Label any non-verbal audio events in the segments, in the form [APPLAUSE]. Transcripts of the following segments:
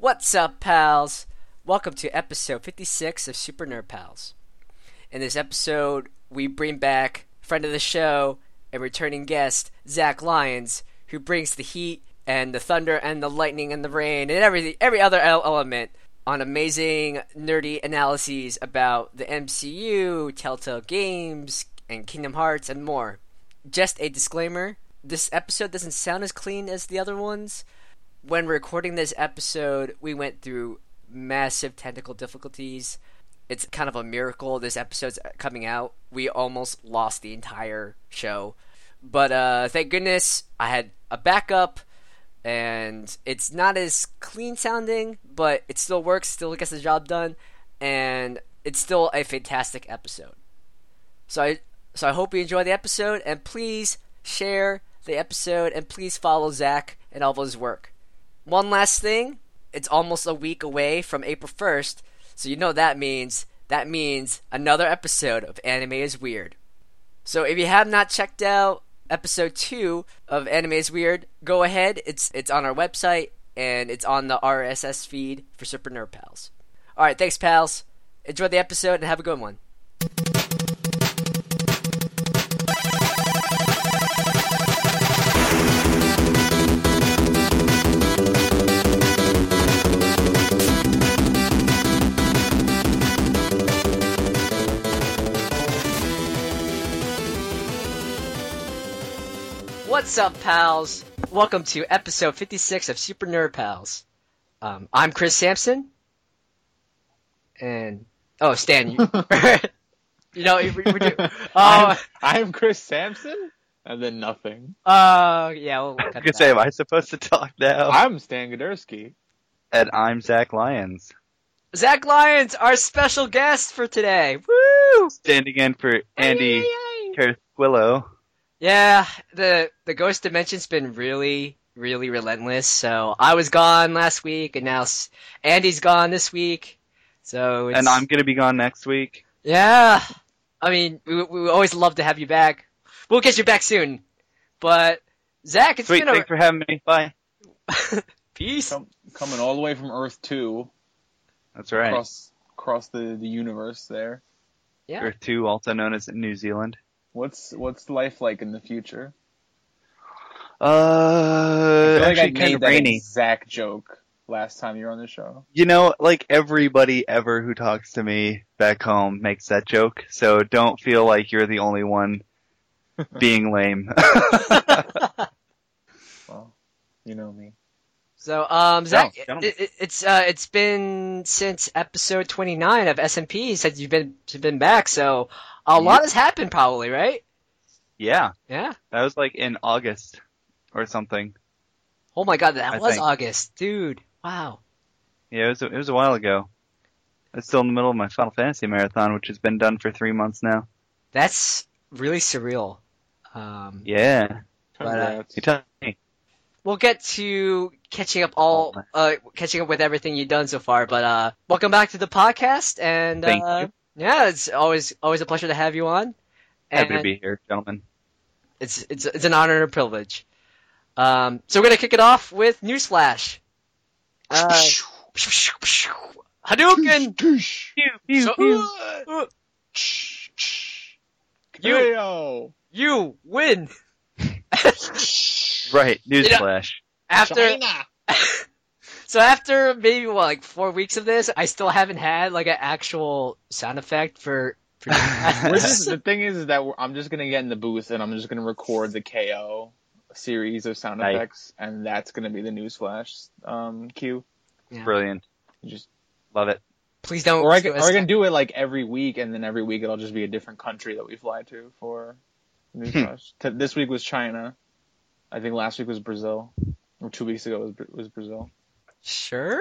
What's up, pals? Welcome to episode 56 of Super Nerd Pals. In this episode, we bring back friend of the show and returning guest, Zach Lyons, who brings the heat and the thunder and the lightning and the rain and every every other element on amazing nerdy analyses about the MCU, Telltale Games, and Kingdom Hearts and more. Just a disclaimer, this episode doesn't sound as clean as the other ones. When recording this episode, we went through massive technical difficulties. It's kind of a miracle this episode's coming out. We almost lost the entire show. But uh, thank goodness I had a backup and it's not as clean sounding, but it still works, still gets the job done, and it's still a fantastic episode. So I so I hope you enjoy the episode, and please share the episode, and please follow Zach and all of his work. One last thing, it's almost a week away from April first, so you know that means. That means another episode of Anime is Weird. So if you have not checked out episode two of Anime is Weird, go ahead. It's it's on our website and it's on the RSS feed for Super Nerd Pals. All right, thanks, pals. Enjoy the episode and have a good one. What's up, pals? Welcome to episode 56 of Super Nerd Pals. Um, I'm Chris Sampson. And, oh, Stan, you, [LAUGHS] [LAUGHS] you know, we, we do, oh, [LAUGHS] I'm, I'm Chris Sampson, and then nothing. uh, yeah, we'll I cut was gonna that. say, am I supposed to talk now? I'm Stan Godersky. And I'm Zach Lyons, Zach Lyons, our special guest for today. Woo! standing in for Andy Carsquillo. Yeah, the the Ghost Dimension's been really, really relentless. So I was gone last week, and now Andy's gone this week. So it's, And I'm gonna be gone next week. yeah. I mean, we we always love to have you back. We'll get you back soon. But Zach, it's Sweet, been thanks for having me. Bye. [LAUGHS] peace. Come, coming all the way from Earth 2, That's right. across, across the, the universe there. Yeah. Earth 2, also known as New Zealand. What's what's life like in the future? Uh, I feel like I made that rainy. exact joke last time you were on the show. You know, like everybody ever who talks to me back home makes that joke, so don't feel like you're the only one [LAUGHS] being lame. [LAUGHS] Well, you know me. So, um, Zach, No, it, it, it's uh, it's been since episode twenty nine of SMP since you've been you've been back. So a Yep. lot has happened, probably, right? yeah, Yeah. that was like in August or something. Oh my God, that I was think. August, dude. Wow. Yeah, it was a, it was a while ago. It's still in the middle of my Final Fantasy marathon, which has been done for three months now. That's really surreal. Um, Yeah, But, uh, you tell me. we'll get to catching up all, Oh, uh, catching up with everything you've done so far. But uh, welcome back to the podcast, and Thank uh, you. Yeah, it's always always a pleasure to have you on. Happy to be here, gentlemen. It's it's it's an honor and a privilege. Um, so we're gonna kick it off with newsflash. Uh, Hadouken. So- uh, You- you win. Right, newsflash. After China. [LAUGHS] so after maybe what like four weeks of this, I still haven't had like an actual sound effect for. for [LAUGHS] [LAUGHS] just, the thing is, is that we're, I'm just gonna get in the booth and I'm just gonna record the KO series of sound Nice. effects, and that's gonna be the newsflash um, cue. Yeah. Brilliant. You just Love it. Please don't. or I sue can, us. or I can do it like every week, and then every week it'll just be a different country that we fly to for newsflash. This week was China. I think last week was Brazil, or two weeks ago was was Brazil. Sure.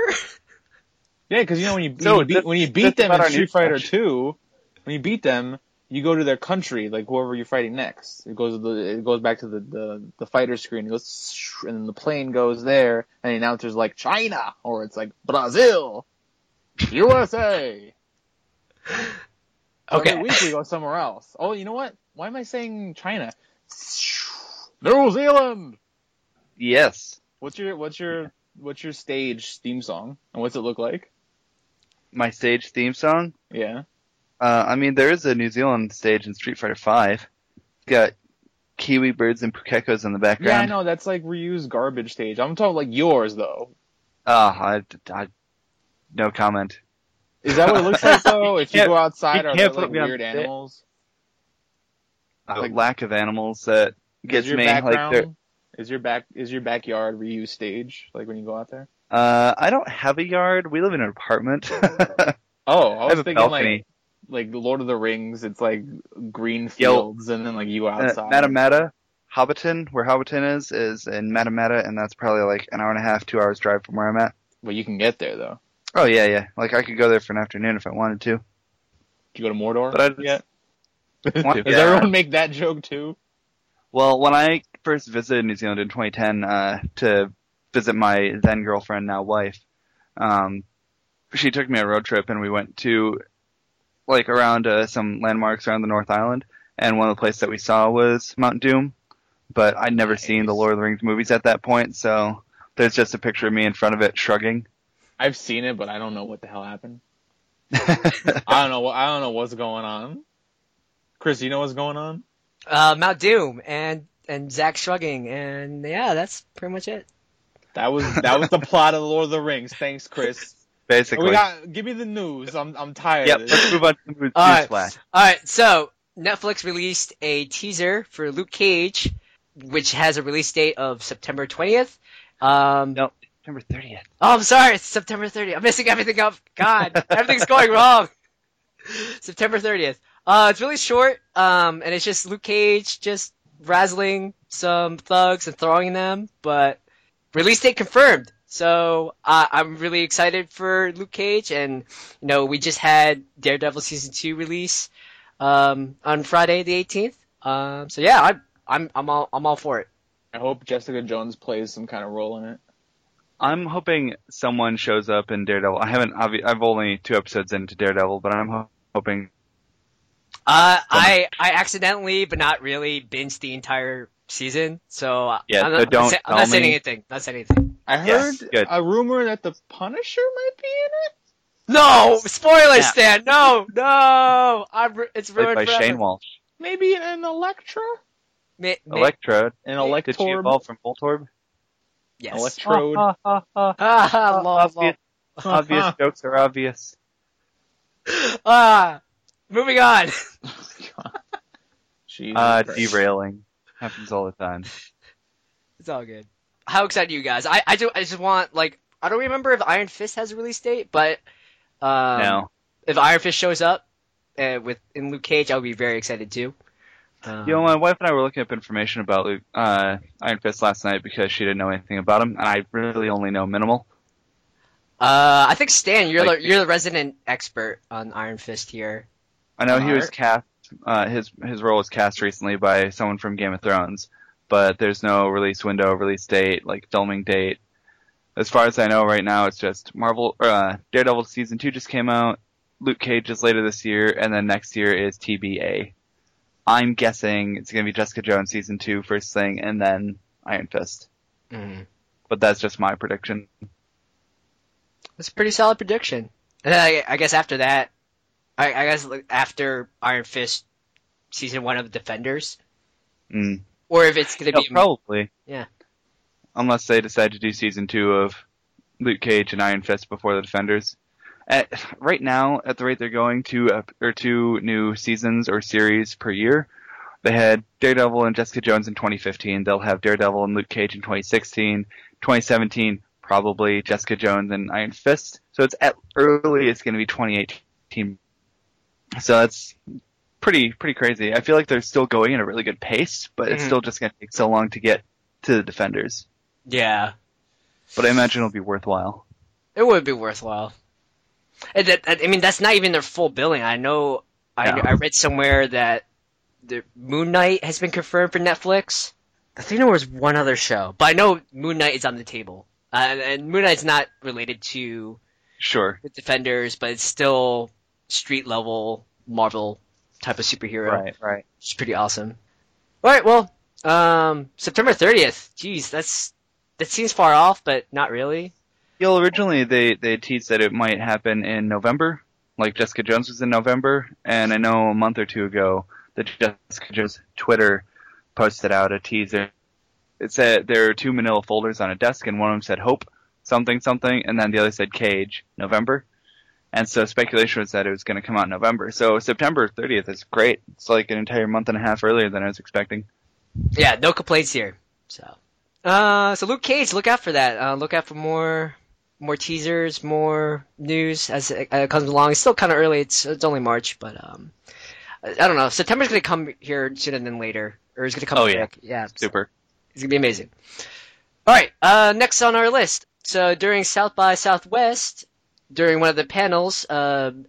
Yeah, because you know when you, So when you beat, when you beat them in Street Fighter. Two, when you beat them, you go to their country, like whoever you're fighting next. It goes the it goes back to the the, the fighter screen. It goes and then the plane goes there, and the announcer's like China, or it's like Brazil, USA. Okay. Every week we go somewhere else. Oh, you know what? Why am I saying China? New Zealand. Yes. What's your what's your what's your stage theme song and what's it look like? My stage theme song. Yeah. Uh, I mean, there is a New Zealand stage in Street Fighter Five. Got kiwi birds and pukekos in the background. Yeah, I know that's like reused garbage stage. I'm talking like yours though. Ah, I, I, no comment. Is that what it looks like though? [LAUGHS] If you go outside, are there like weird animals? A Like- lack of animals that gets me like there. Is your back is your backyard reused stage like when you go out there? Uh, I don't have a yard. We live in an apartment. [LAUGHS] Oh, I I was a thinking balcony. like like Lord of the Rings. It's like green Yo. fields and then like you Uh, outside. Matamata, Hobbiton, where Hobbiton is, is in Matamata, and that's probably like an hour and a half, two hours drive from where I'm at. Well, you can get there though. Oh yeah, yeah. Like I could go there for an afternoon if I wanted to. Did you go to Mordor? But I just-? Want [LAUGHS] Does to. everyone make that joke too? Well, when I first visited New Zealand in 2010 uh, to visit my then girlfriend, now wife, um, she took me on a road trip and we went to like around uh, some landmarks around the North Island, and one of the places that we saw was Mount Doom. But I'd never seen the Lord of the Rings movies at that point, so there's just a picture of me in front of it shrugging. I've seen it, but I don't know what the hell happened. [LAUGHS] I don't know. I don't know what's going on. Chris, you know what's going on? Uh, Mount Doom and and Zack shrugging, and yeah, that's pretty much it. That was that was the plot of Lord of the Rings. Thanks, Chris. Basically. We got give me the news. I'm I'm tired. yep, let's move on to news All right. flash. All right, so Netflix released a teaser for Luke Cage, which has a release date of September 20th. Um, No, September 30th. Oh, I'm sorry. It's September 30th. I'm messing everything up. God, everything's going wrong. [LAUGHS] September 30th. Uh, it's really short. Um, and it's just Luke Cage just razzling some thugs and throwing them. But release date confirmed. So uh, I'm really excited for Luke Cage. And you know, we just had Daredevil season two release um, on Friday the 18th. Um, so yeah, I'm I'm I'm all I'm all for it. I hope Jessica Jones plays some kind of role in it. I'm hoping someone shows up in Daredevil. I haven't. obvi- I've only two episodes into Daredevil, but I'm ho- hoping. Uh, I I accidentally, but not really, binged the entire season. So uh, Yeah, I'm so not, don't I'm, sa- I'm not saying me. anything. Not saying anything. I heard good. a rumor that the Punisher might be in it. No spoilers, Yeah. Stan. No, no. I'm, ru- it's Played ruined by forever. Shane Walsh. Maybe an Elektra, Ma- ma- Electrode. an Did she evolve from Voltorb? yes. Electrode. Ah, ah, ah, Ah, lol, obvious, obvious [LAUGHS] jokes are obvious. Ah, moving on. [LAUGHS] [LAUGHS] Jesus Uh, derailing happens all the time. [LAUGHS] It's all good. How excited are you guys? I I do. I just want like I don't remember if Iron Fist has a release date, but um, now, if Iron Fist shows up uh, with in Luke Cage, I'll be very excited too. Um, you know, my wife and I were looking up information about Luke, uh, Iron Fist last night because she didn't know anything about him, and I really only know minimal. Uh, I think Stan, you're Like- the you're the resident expert on Iron Fist here. I know he was cast. Uh, his his role was cast recently by someone from Game of Thrones, but there's no release window, release date, like filming date. As far as I know, right now it's just Marvel. Uh, Daredevil season two just came out. Luke Cage is later this year, and then next year is TBA. I'm guessing it's gonna be Jessica Jones season two first thing, and then Iron Fist. Mm. But that's just my prediction. That's a pretty solid prediction. And then I, I guess after that, I, I guess after Iron Fist season one of Defenders, Mm. or if it's gonna Yeah, be probably. Yeah. Unless they decide to do season two of Luke Cage and Iron Fist before the Defenders. At, right now, at the rate they're going, two ep- or two new seasons or series per year. They had Daredevil and Jessica Jones in 2015. They'll have Daredevil and Luke Cage in 2016. 2017, probably Jessica Jones and Iron Fist. So it's at early, it's going to be 2018. So that's pretty pretty crazy. I feel like they're still going at a really good pace, but it's Mhm. still just going to take so long to get to the defenders. yeah, But I imagine it'll be worthwhile. it would be worthwhile. And I mean, that's not even their full billing. I know. I, No. I read somewhere that the Moon Knight has been confirmed for Netflix. I think there was one other show, but I know Moon Knight is on the table. Uh, and, and Moon Knight's not related to Sure. the Defenders, but it's still street level Marvel type of superhero. Right. Right. Is pretty awesome. All right, well, um, September 30th. Jeez, that's that seems far off, but not really. Yeah, well, originally they they teased that it might happen in November, like Jessica Jones was in November, and I know a month or two ago that Jessica Jones Twitter posted out a teaser. It said there are two manila folders on a desk, and one of them said Hope something something, and then the other said Cage November. And so speculation was that it was going to come out in November. So September 30th is great. It's like an entire month and a half earlier than I was expecting. Yeah, no complaints here. So, uh, so Luke Cage, look out for that. Uh, look out for more, more teasers, more news as it uh, comes along. It's still kind of early. It's it's only March, but um, I I don't know. September's gonna come here sooner than later, or it's gonna come. Oh, yeah. yeah, so Super. it's gonna be amazing. All right, uh, next on our list. So during South by Southwest, during one of the panels, um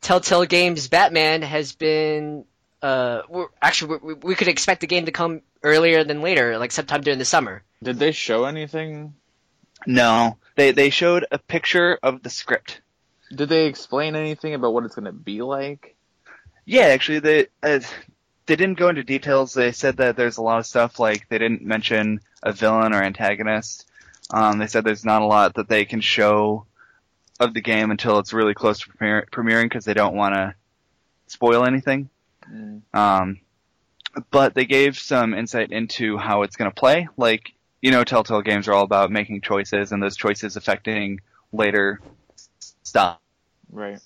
Telltale Games Batman has been. Uh, we're, actually, we, we could expect the game to come earlier than later, like sometime during the summer. Did they show anything? No, they they showed a picture of the script. Did they explain anything about what it's gonna be like? Yeah, actually, they uh, they didn't go into details. They said that there's a lot of stuff like they didn't mention a villain or antagonist. Um, they said there's not a lot that they can show of the game until it's really close to premier- premiering because they don't want to spoil anything. Mm. Um, but they gave some insight into how it's going to play. Like, you know, Telltale games are all about making choices and those choices affecting later stuff. Right.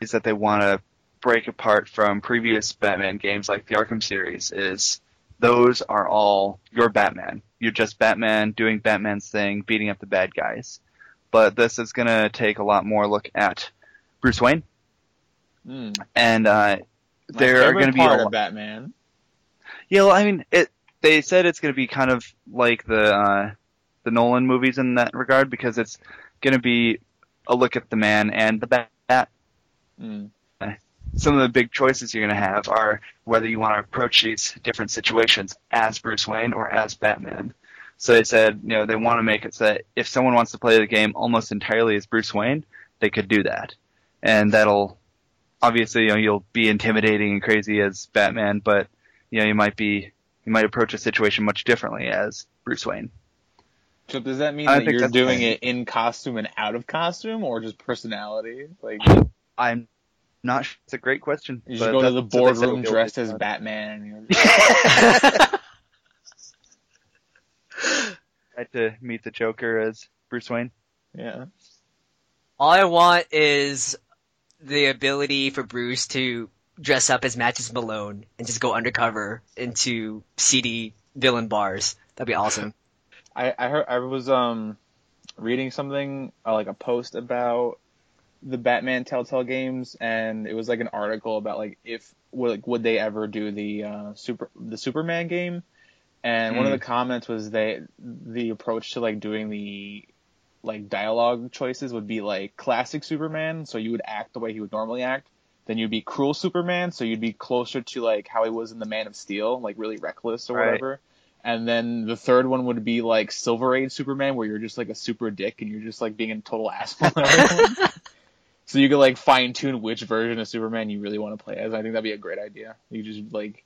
Is that they want to break apart from previous Batman games like the Arkham series is those are all your Batman. You're just Batman doing Batman's thing, beating up the bad guys. But this is going to take a lot more look at Bruce Wayne Mm. and uh, there are going to be part a of Batman. Yeah, well, I mean, it. They said it's going to be kind of like the uh, the Nolan movies in that regard because it's going to be a look at the man and the bat. Mm. Some of the big choices you're going to have are whether you want to approach these different situations as Bruce Wayne or as Batman. So they said, you know, they want to make it so that if someone wants to play the game almost entirely as Bruce Wayne, they could do that, and that'll obviously, you know, you'll be intimidating and crazy as Batman, but you know, you might be you might approach a situation much differently as Bruce Wayne. So does that mean I that you're doing it in costume and out of costume, or just personality? Like I'm not sure. It's a great question. you should go to the that's what they said boardroom dressed as Batman. [LAUGHS] [LAUGHS] And you're Tried to meet the Joker as Bruce Wayne. yeah. All I want is the ability for Bruce to dress up as Matches Malone and just go undercover into seedy villain bars. That'd be awesome. [LAUGHS] I I heard I was um reading something uh, like a post about the Batman Telltale games, and it was like an article about like if would like would they ever do the uh, super the Superman game, and one of Mm. the comments was they the approach to like doing the like dialogue choices would be like classic Superman, so you would act the way he would normally act. Then you'd be cruel Superman, so you'd be closer to like how he was in the Man of Steel, like really reckless or Right. whatever. And then the third one would be like Silver Age Superman, where you're just like a super dick and you're just like being a total [LAUGHS] asshole. [LAUGHS] so you could like fine tune which version of Superman you really want to play as. I think that'd be a great idea. You just like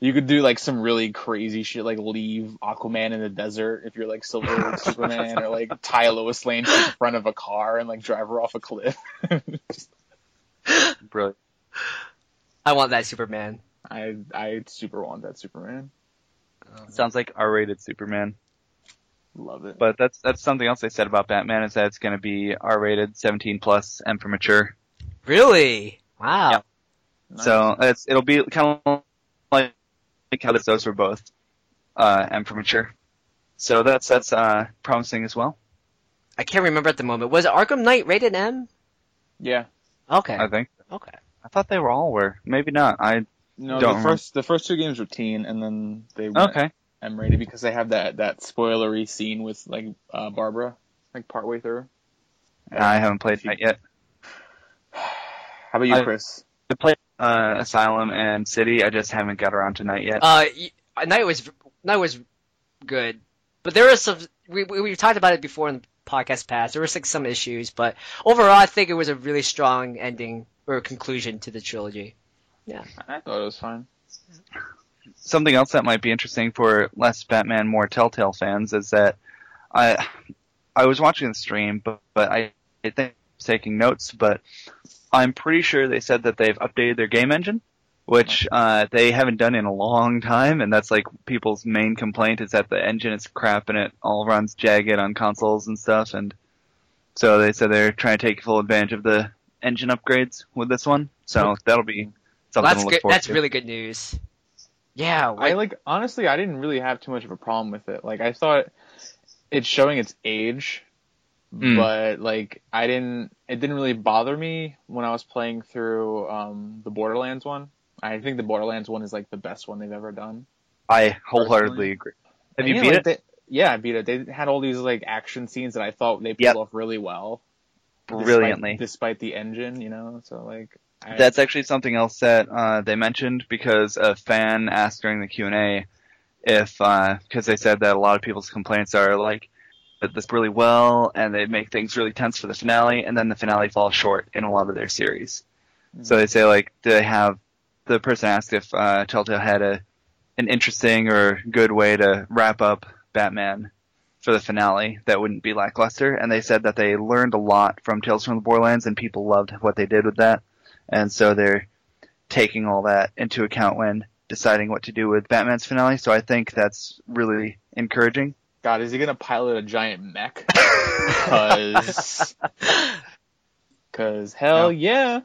you could do like some really crazy shit, like leave Aquaman in the desert if you're like Silver [LAUGHS] Superman, or like tie Lois Lane to the front of a car and like drive her off a cliff. [LAUGHS] Brilliant. I want that Superman. I I super want that Superman. Sounds like R-rated Superman. Love it. But that's that's something else they said about Batman is that it's going to be R-rated, 17 plus, and for mature. Really? Wow. Yeah. Nice. So it's it'll be kind of like, like how this does for both uh, and for mature. So that's that's uh, promising as well. I can't remember at the moment. Was Arkham Knight rated M? yeah. Okay. I think. Okay. I thought they were all were. Maybe not. I No, Don't the remember. first the first two games were teen, and then they went okay. M rated because they have that that spoilery scene with like uh, Barbara, like partway through. I haven't played that yet. [SIGHS] How about you, I- Chris? I played uh, Asylum and City. I just haven't got around to Knight yet. Uh, Knight was Knight was good, but there was some. We we we talked about it before in the podcast past. There was like some issues, but overall, I think it was a really strong ending or conclusion to the trilogy. Yeah, I thought it was fine. Something else that might be interesting for less Batman, more Telltale fans is that I I was watching the stream, but but I, I think I was taking notes, but I'm pretty sure they said that they've updated their game engine, which uh, they haven't done in a long time, and that's like people's main complaint is that the engine is crap and it all runs jagged on consoles and stuff, and so they said they're trying to take full advantage of the engine upgrades with this one. So that'll be something that's to look good. forward That's to. really good news. Yeah, I like, like honestly, I didn't really have too much of a problem with it. Like I thought it's showing its age, Mm. but like I didn't. It didn't really bother me when I was playing through um, the Borderlands one. I think the Borderlands one is like the best one they've ever done. I wholeheartedly Personally. agree. Have And you yeah, beat like, it? They, yeah, I beat it. They had all these like action scenes that I thought they pulled Yep. off really well. Brilliantly. despite the engine, you know. So like, I, That's actually something else that uh, they mentioned because a fan asked during the Q and A if because they said that a lot of people's complaints are like this really well and they make things really tense for the finale and then the finale falls short in a lot of their series. So they say like they have the person asked if uh, Telltale had a an interesting or good way to wrap up Batman for the finale that wouldn't be lackluster, and they said that they learned a lot from Tales from the Borderlands and people loved what they did with that, and so they're taking all that into account when deciding what to do with Batman's finale. So I think that's really encouraging. God, is he gonna pilot a giant mech? [LAUGHS] Cause, cause hell No. yeah.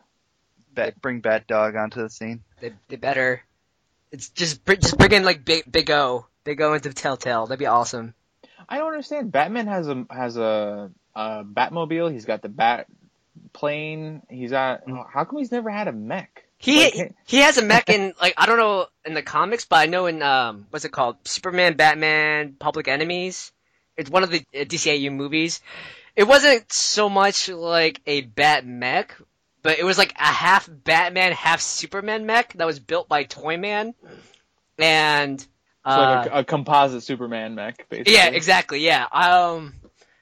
Bat, bring Bat Dog onto the scene. they, they better. It's just br- just bring in like Big Big O. Big O into Telltale. That'd be awesome. I don't understand. Batman has a has a, a Batmobile. He's got the Bat plane. He's got. Mm. How come he's never had a mech? He he has a mech in like I don't know in the comics, but I know in um what's it called Superman, Batman, Public Enemies. It's one of the uh, DCAU movies. It wasn't so much like a Bat mech, but it was like a half Batman, half Superman mech that was built by Toyman, and uh, like a, a composite Superman mech, basically. yeah, exactly. Yeah. Um,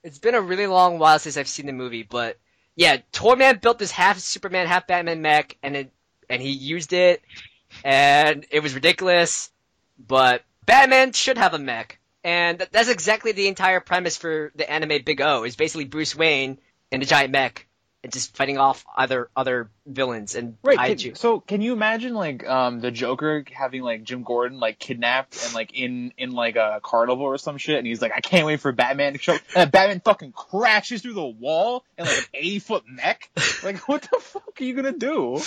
it's been a really long while since I've seen the movie, but yeah, Toyman built this half Superman, half Batman mech, and it and he used it, and it was ridiculous. But Batman should have a mech, and th- that's exactly the entire premise for the anime Big O. Is basically Bruce Wayne in a giant mech and just fighting off other other villains and Right. Can, so can you imagine like um the Joker having like Jim Gordon like kidnapped and like in in like a carnival or some shit, and he's like, I can't wait for Batman to show, and Batman fucking crashes through the wall and like an eighty foot mech. Like, [LAUGHS] what the fuck are you gonna do?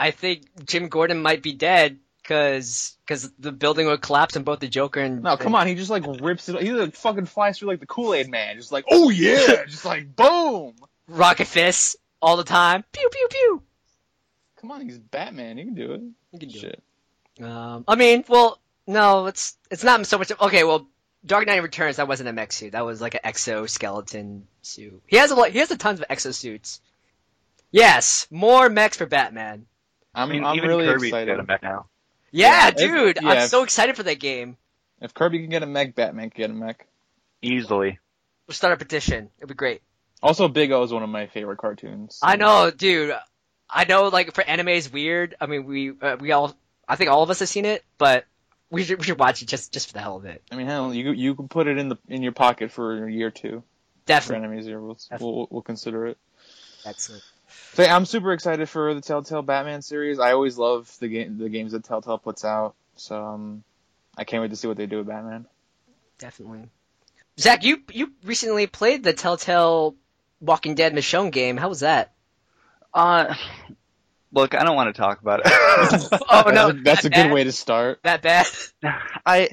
I think Jim Gordon might be dead because because the building would collapse and both the Joker and No, come on. He just like [LAUGHS] rips it. He like fucking flies through like the Kool Aid Man. Just like, oh yeah, [LAUGHS] just like boom. rocket fists all the time. Pew pew pew. Come on, he's Batman. He can do it. You can do Shit. it. Um, I mean, well, no, it's it's not so much. Okay, well, Dark Knight Returns that wasn't a mech suit. That was like an exoskeleton suit. He has a lot. He has a tons of exosuits. Yes, more mechs for Batman. I'm, I mean, I'm even really Kirby's excited. got a mech now. Yeah, Yeah, if- dude, yeah, I'm if- so excited for that game. If Kirby can get a mech, Batman can get a mech. Easily. We'll start a petition. It'll be great. Also, Big O is one of my favorite cartoons. I know, dude. I know, like for anime is weird. I mean, we uh, we all, I think all of us have seen it, but we should we should watch it just just for the hell of it. I mean, hell, you you can put it in the in your pocket for a year or two. For Definitely, Anime Zero, we'll, we'll we'll consider it. excellent. So yeah, I'm super excited for the Telltale Batman series. I always love the game the games that Telltale puts out. So um, I can't wait to see what they do with Batman. Definitely. Zach, you you recently played the Telltale Walking Dead Michonne game. How was that? Uh, look, I don't want to talk about it. [LAUGHS] [LAUGHS] Oh that's no, a, that's a that good bad? way to start. That bad? [LAUGHS] I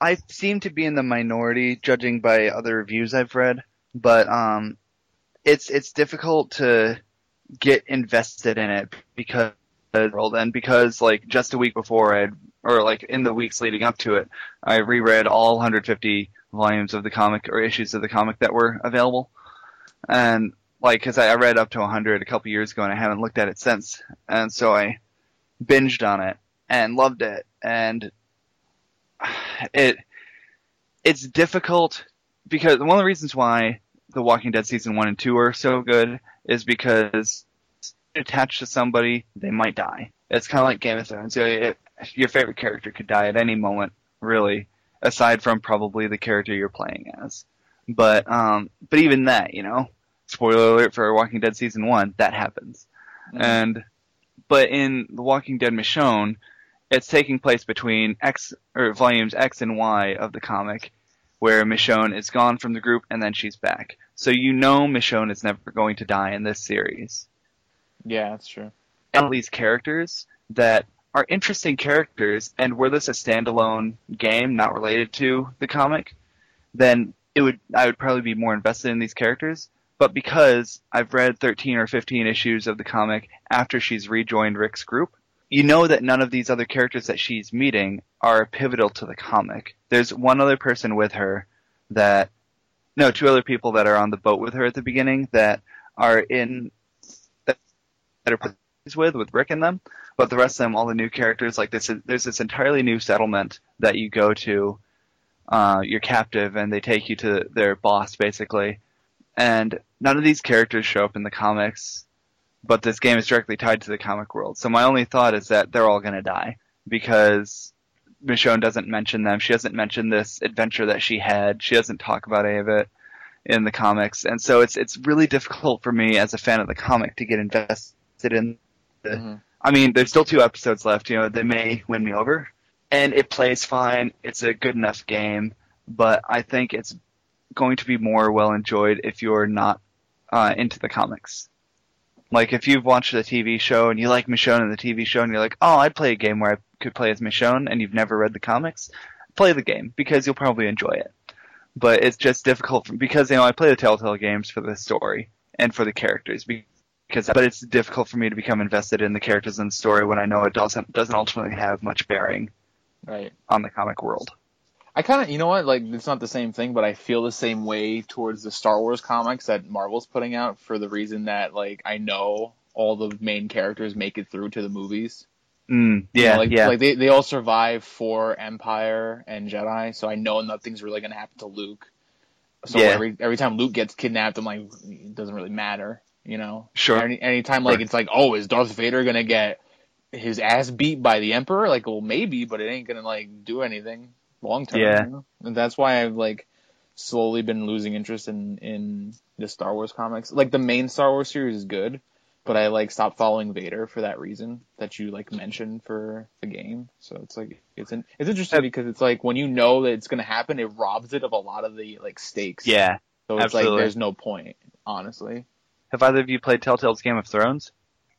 I seem to be in the minority judging by other reviews I've read, but um it's it's difficult to get invested in it because world and because like just a week before I'd or like in the weeks leading up to it, I reread all 150 volumes of the comic or issues of the comic that were available. And like cuz I I read up to 100 a couple years ago and I haven't looked at it since. And so I binged on it and loved it and it it's difficult because one of the reasons why The Walking Dead season one and two are so good is because attached to somebody, they might die. It's kind of like Game of Thrones. It- your favorite character could die at any moment, really, aside from probably the character you're playing as. But um, but even that, you know, spoiler alert for Walking Dead season one, that happens. Mhm. And but in The Walking Dead Michonne, it's taking place between X or volumes X and Y of the comic, where Michonne is gone from the group and then she's back. So you know Michonne is never going to die in this series. Yeah, that's true. And all these characters that are interesting characters, and were this a standalone game not related to the comic, then it would I would probably be more invested in these characters. But because I've read 13 or 15 issues of the comic after she's rejoined Rick's group, you know that none of these other characters that she's meeting are pivotal to the comic. There's one other person with her that, no, two other people that are on the boat with her at the beginning that are in, that are with, with Rick and them. But the rest of them, all the new characters, like this, there's this entirely new settlement that you go to, uh, you're captive and they take you to their boss basically. And none of these characters show up in the comics but this game is directly tied to the comic world. So my only thought is that they're all going to die because Michonne doesn't mention them. She doesn't mention this adventure that she had. She doesn't talk about any of it in the comics, and so it's it's really difficult for me as a fan of the comic to get invested in. The, Mhm. I mean, there's still two episodes left. You know, they may win me over, and it plays fine. It's a good enough game, but I think it's going to be more well enjoyed if you're not uh, into the comics. Like if you've watched the TV show and you like Michonne in the TV show and you're like, oh, I'd play a game where I could play as Michonne and you've never read the comics, play the game because you'll probably enjoy it. But it's just difficult for, because you know I play the Telltale games for the story and for the characters because but it's difficult for me to become invested in the characters and the story when I know it doesn't doesn't ultimately have much bearing Right. on the comic world. I kind of, you know what, like, it's not the same thing, but I feel the same way towards the Star Wars comics that Marvel's putting out for the reason that, like, I know all the main characters make it through to the movies. Mm, You yeah, know, like, yeah, Like, they, they all survive for Empire and Jedi, so I know nothing's really gonna happen to Luke. So Yeah. every, every time Luke gets kidnapped, I'm like, it doesn't really matter, you know? Sure. Any, anytime, like, Sure. it's like, oh, is Darth Vader gonna get his ass beat by the Emperor? Like, well, maybe, but it ain't gonna, like, do anything long term. Yeah. you know? And that's why I've, like, slowly been losing interest in, in the Star Wars comics. Like, the main Star Wars series is good, but I, like, stopped following Vader for that reason that you, like, mentioned for the game. So it's, like, it's, in, it's interesting because it's, like, when you know that it's gonna happen, it robs it of a lot of the, like, stakes. yeah. So it's, like, absolutely. there's no point, honestly. Have either of you played Telltale's Game of Thrones?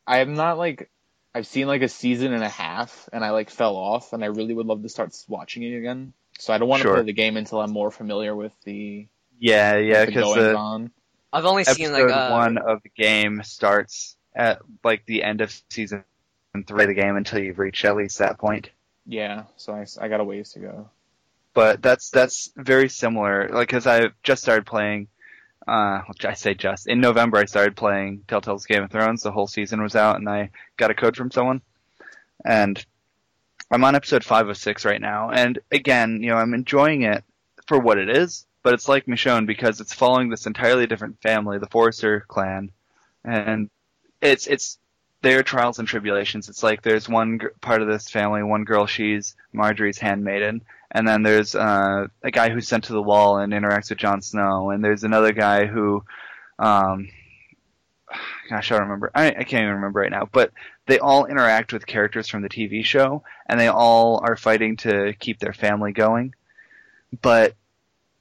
I am not like I've seen like a season and a half and I like fell off and I really would love to start watching it again. So I don't want to Sure. play the game until I'm more familiar with the, Yeah, yeah, because goings the on. I've only seen like uh, one of the game starts at like the end of season three of the game until you've reached at least that point. Yeah, so I, I got a ways to go. But that's that's very similar. Like, because I just started playing. Uh, I say just in November, I started playing Telltale's Game of Thrones. The whole season was out, and I got a code from someone, and I'm on episode five of six right now. And again, you know, I'm enjoying it for what it is, but it's like Michonne because it's following this entirely different family, the Forrester clan, and it's it's their trials and tribulations. It's like there's one gr- part of this family, one girl, she's Margaery's handmaiden, and then there's uh, a guy who's sent to the wall and interacts with Jon Snow, and there's another guy who, um, gosh, I don't remember. I, I can't even remember right now. But they all interact with characters from the TV show, and they all are fighting to keep their family going. But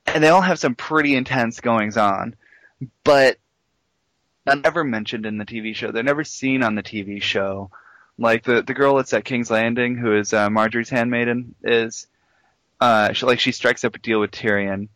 and they all have some pretty intense goings on, but they're never mentioned in the TV show. They're never seen on the TV show. Like the the girl that's at King's Landing, who is uh, Margaery's handmaiden, is uh, she, like she strikes up a deal with Tyrion,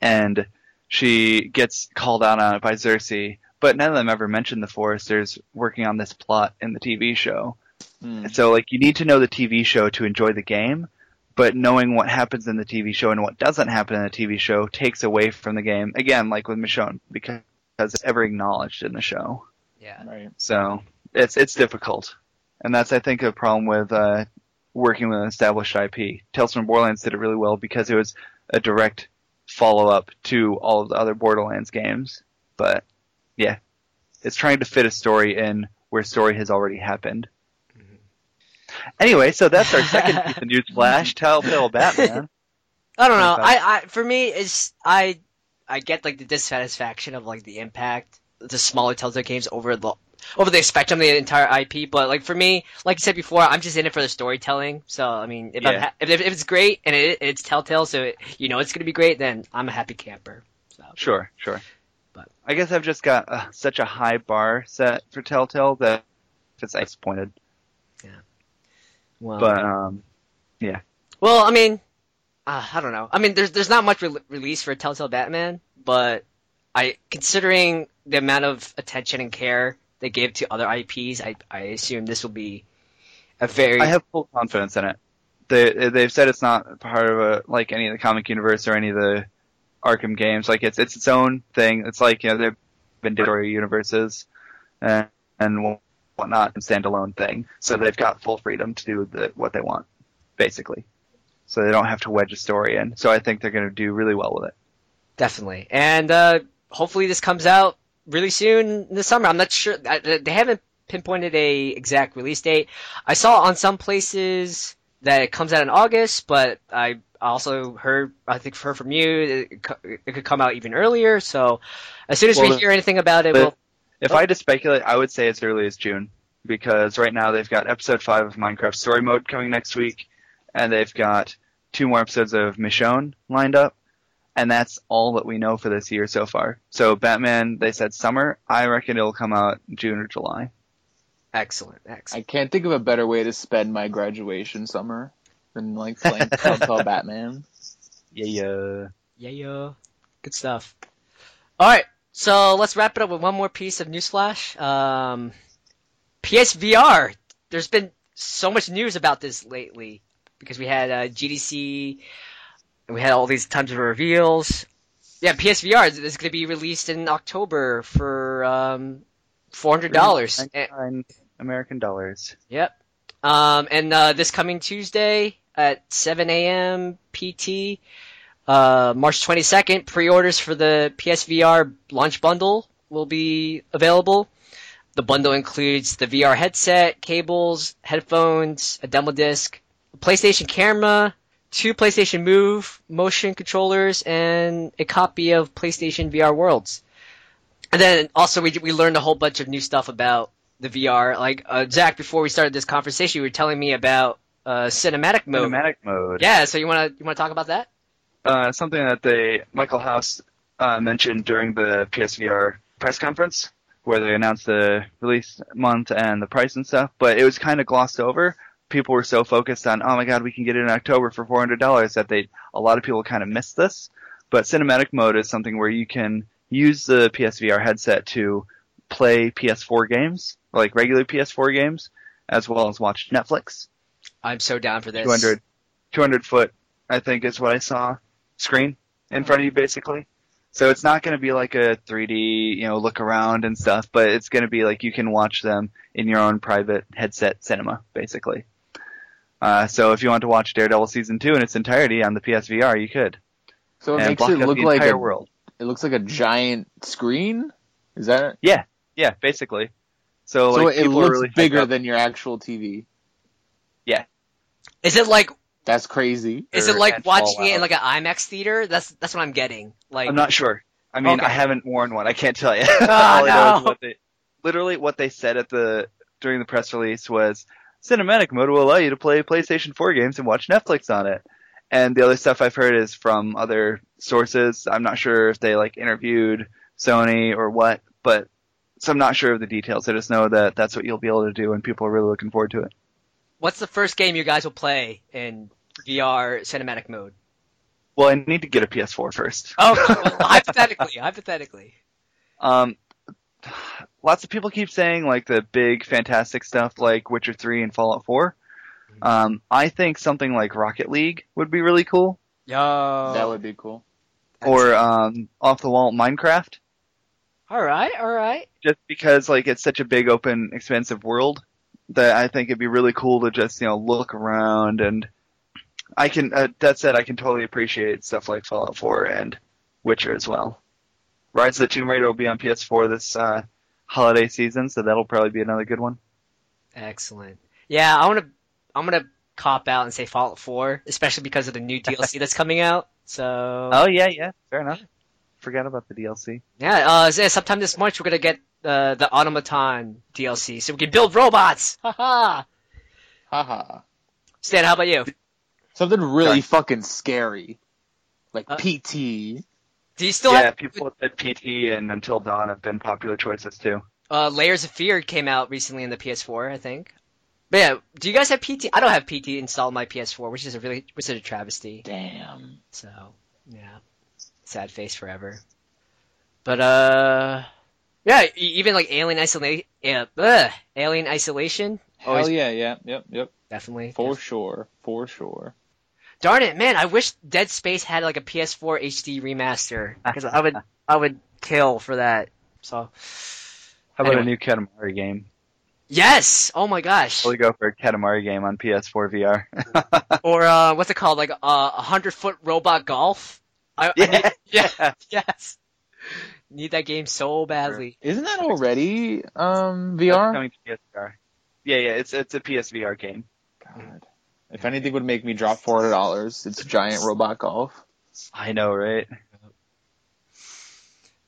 and she gets called out on it by Cersei. But none of them ever mention the Forresters working on this plot in the TV show. Hmm. So like you need to know the TV show to enjoy the game, but knowing what happens in the TV show and what doesn't happen in the TV show takes away from the game. Again, like with Michonne, because it's ever acknowledged in the show. yeah. Right. So it's it's difficult, and that's I think a problem with uh, working with an established IP. Tales from Borderlands did it really well because it was a direct follow up to all of the other Borderlands games. But yeah, it's trying to fit a story in where story has already happened. Anyway, so that's our second [LAUGHS] piece of news flash. Telltale Batman. I don't know. I, I for me is I I get like the dissatisfaction of like the impact the smaller Telltale games over the over the spectrum of the entire IP. But like for me, like you said before, I'm just in it for the storytelling. So I mean, if I'm Yeah. ha- if, if it's great and it, it's Telltale, so it, you know it's gonna be great, then I'm a happy camper. So Sure, sure. But- I guess I've just got uh, such a high bar set for Telltale that it's disappointed. Yeah. Well, But um, yeah. well, I mean, uh, I don't know. I mean, there's there's not much re- release for Telltale Batman, but I considering the amount of attention and care they give to other IPs, I I assume this will be a very I have full confidence in it. They they've said it's not part of a like any of the comic universe or any of the Arkham games. Like it's it's its own thing. It's like you know they've been story universes and and whatnot and standalone thing. So they've got full freedom to do the, what they want, basically. So they don't have to wedge a story in. So I think they're going to do really well with it. Definitely. And uh, hopefully this comes out really soon in the summer. I'm not sure. They haven't pinpointed a exact release date. I saw on some places that it comes out in August, but I also heard, I think heard from you, it, it could come out even earlier. So as soon as we hear anything about it, we'll. If Oh. I had to speculate, I would say as early as June because right now they've got episode five of Minecraft Story Mode coming next week, and they've got two more episodes of Michonne lined up, and that's all that we know for this year so far. So Batman, they said summer. I reckon it'll come out June or July. Excellent, excellent. I can't think of a better way to spend my graduation summer than like playing [LAUGHS] Telltale Batman. Yeah, yeah. Yeah, yeah. Good stuff. All right, so let's wrap it up with one more piece of newsflash. Um, PSVR. There's been so much news about this lately because we had uh, GDC, and we had all these tons of reveals. Yeah, PSVR is, going to be released in October for um, four hundred dollars. 99 American dollars. Yep. Um, and uh, this coming Tuesday at 7 a.m. PT, uh, March 22nd, pre-orders for the PSVR launch bundle will be available. The bundle includes the VR headset, cables, headphones, a demo disc, PlayStation camera, two PlayStation Move motion controllers, and a copy of PlayStation VR Worlds. And then also we we learned a whole bunch of new stuff about the VR. Like uh, Zach, before we started this conversation, you were telling me about uh, cinematic mode. Cinematic mode. Yeah, so you wanna you wanna talk about that? uh, something that they Michael House uh, mentioned during the PSVR press conference, where they announced the release month and the price and stuff. But it was kind of glossed over. People were so focused on, oh my god, we can get it in October for four hundred dollars that they a lot of people kind of missed this. But cinematic mode is something where you can use the PSVR headset to play PS4 games, like regular PS4 games, as well as watch Netflix. I'm so down for this. 200, 200 foot, I think is what I saw, screen in front of you basically. So it's not going to be like a 3D, you know, look around and stuff, but it's going to be like you can watch them in your own private headset cinema, basically. Uh, so if you want to watch Daredevil season two in its entirety on the PSVR, you could. So it and makes it look the like entire a, world. it looks like a giant screen. Is that it? Yeah, yeah, basically. So, so? like it looks really bigger than your actual TV. Yeah. Is it like That's crazy. is it like at watching it in like an IMAX theater? That's that's what I'm getting. Like I'm not sure. I mean, Okay. I haven't worn one. I can't tell you. [LAUGHS] All I know is no. what they, literally what they said at the during the press release was cinematic mode will allow you to play PlayStation 4 games and watch Netflix on it. And the other stuff I've heard is from other sources. I'm not sure if they like interviewed Sony or what, but so I'm not sure of the details. I just know that that's what you'll be able to do, and people are really looking forward to it. what's the first game you guys will play in VR cinematic mode? Well, I need to get a PS4 first. Oh, well, hypothetically, hypothetically. [LAUGHS] Um, lots of people keep saying like the big fantastic stuff like Witcher 3 and Fallout 4. Um, I think something like Rocket League would be really cool, Yeah, That would be cool. or um, off the wall Minecraft, all right, all right. just because like it's such a big, open, expansive world that I think it'd be really cool to just you know look around and I can. Uh, that said, I can totally appreciate stuff like Fallout 4 and Witcher as well. Rise of the Tomb Raider will be on PS4 this uh, holiday season, so that'll probably be another good one. Excellent. Yeah, I want to. I'm gonna cop out and say Fallout 4, especially because of the new DLC [LAUGHS] that's coming out. So Oh yeah, yeah, fair enough. forget about the DLC. Yeah, uh, yeah, sometime this March we're gonna get uh, the Automaton DLC, so we can build robots. Haha. Haha. Stan, how about you? Something really Sorry. fucking scary. Like Uh, PT. Do you still yeah, have people at PT and Until Dawn have been popular choices too. uh, Layers of Fear came out recently in the PS4, I think. But yeah, do you guys have PT? I don't have PT installed on my PS4, which is a really which is a travesty. Damn. So yeah, sad face forever. But uh, yeah, e- even like Alien Isolation, yeah, ugh, Alien Isolation, Hell Always- yeah, yeah, yep, yep. definitely. For sure, for sure. Darn it, man! I wish Dead Space had like a PS4 HD remaster because I would I would kill for that. So How about Anyway. a new Katamari game? yes, oh my gosh, We'll go for a Katamari game on PS4 VR. [LAUGHS] or uh, what's it called? Like uh, a hundred foot robot golf. I, I need- [LAUGHS] yeah. yes, need that game so badly. Isn't that already um That's VR? coming to PSVR. Yeah, yeah, it's it's a PSVR game. God. If anything would make me drop four hundred dollars, it's giant robot golf. I know, right?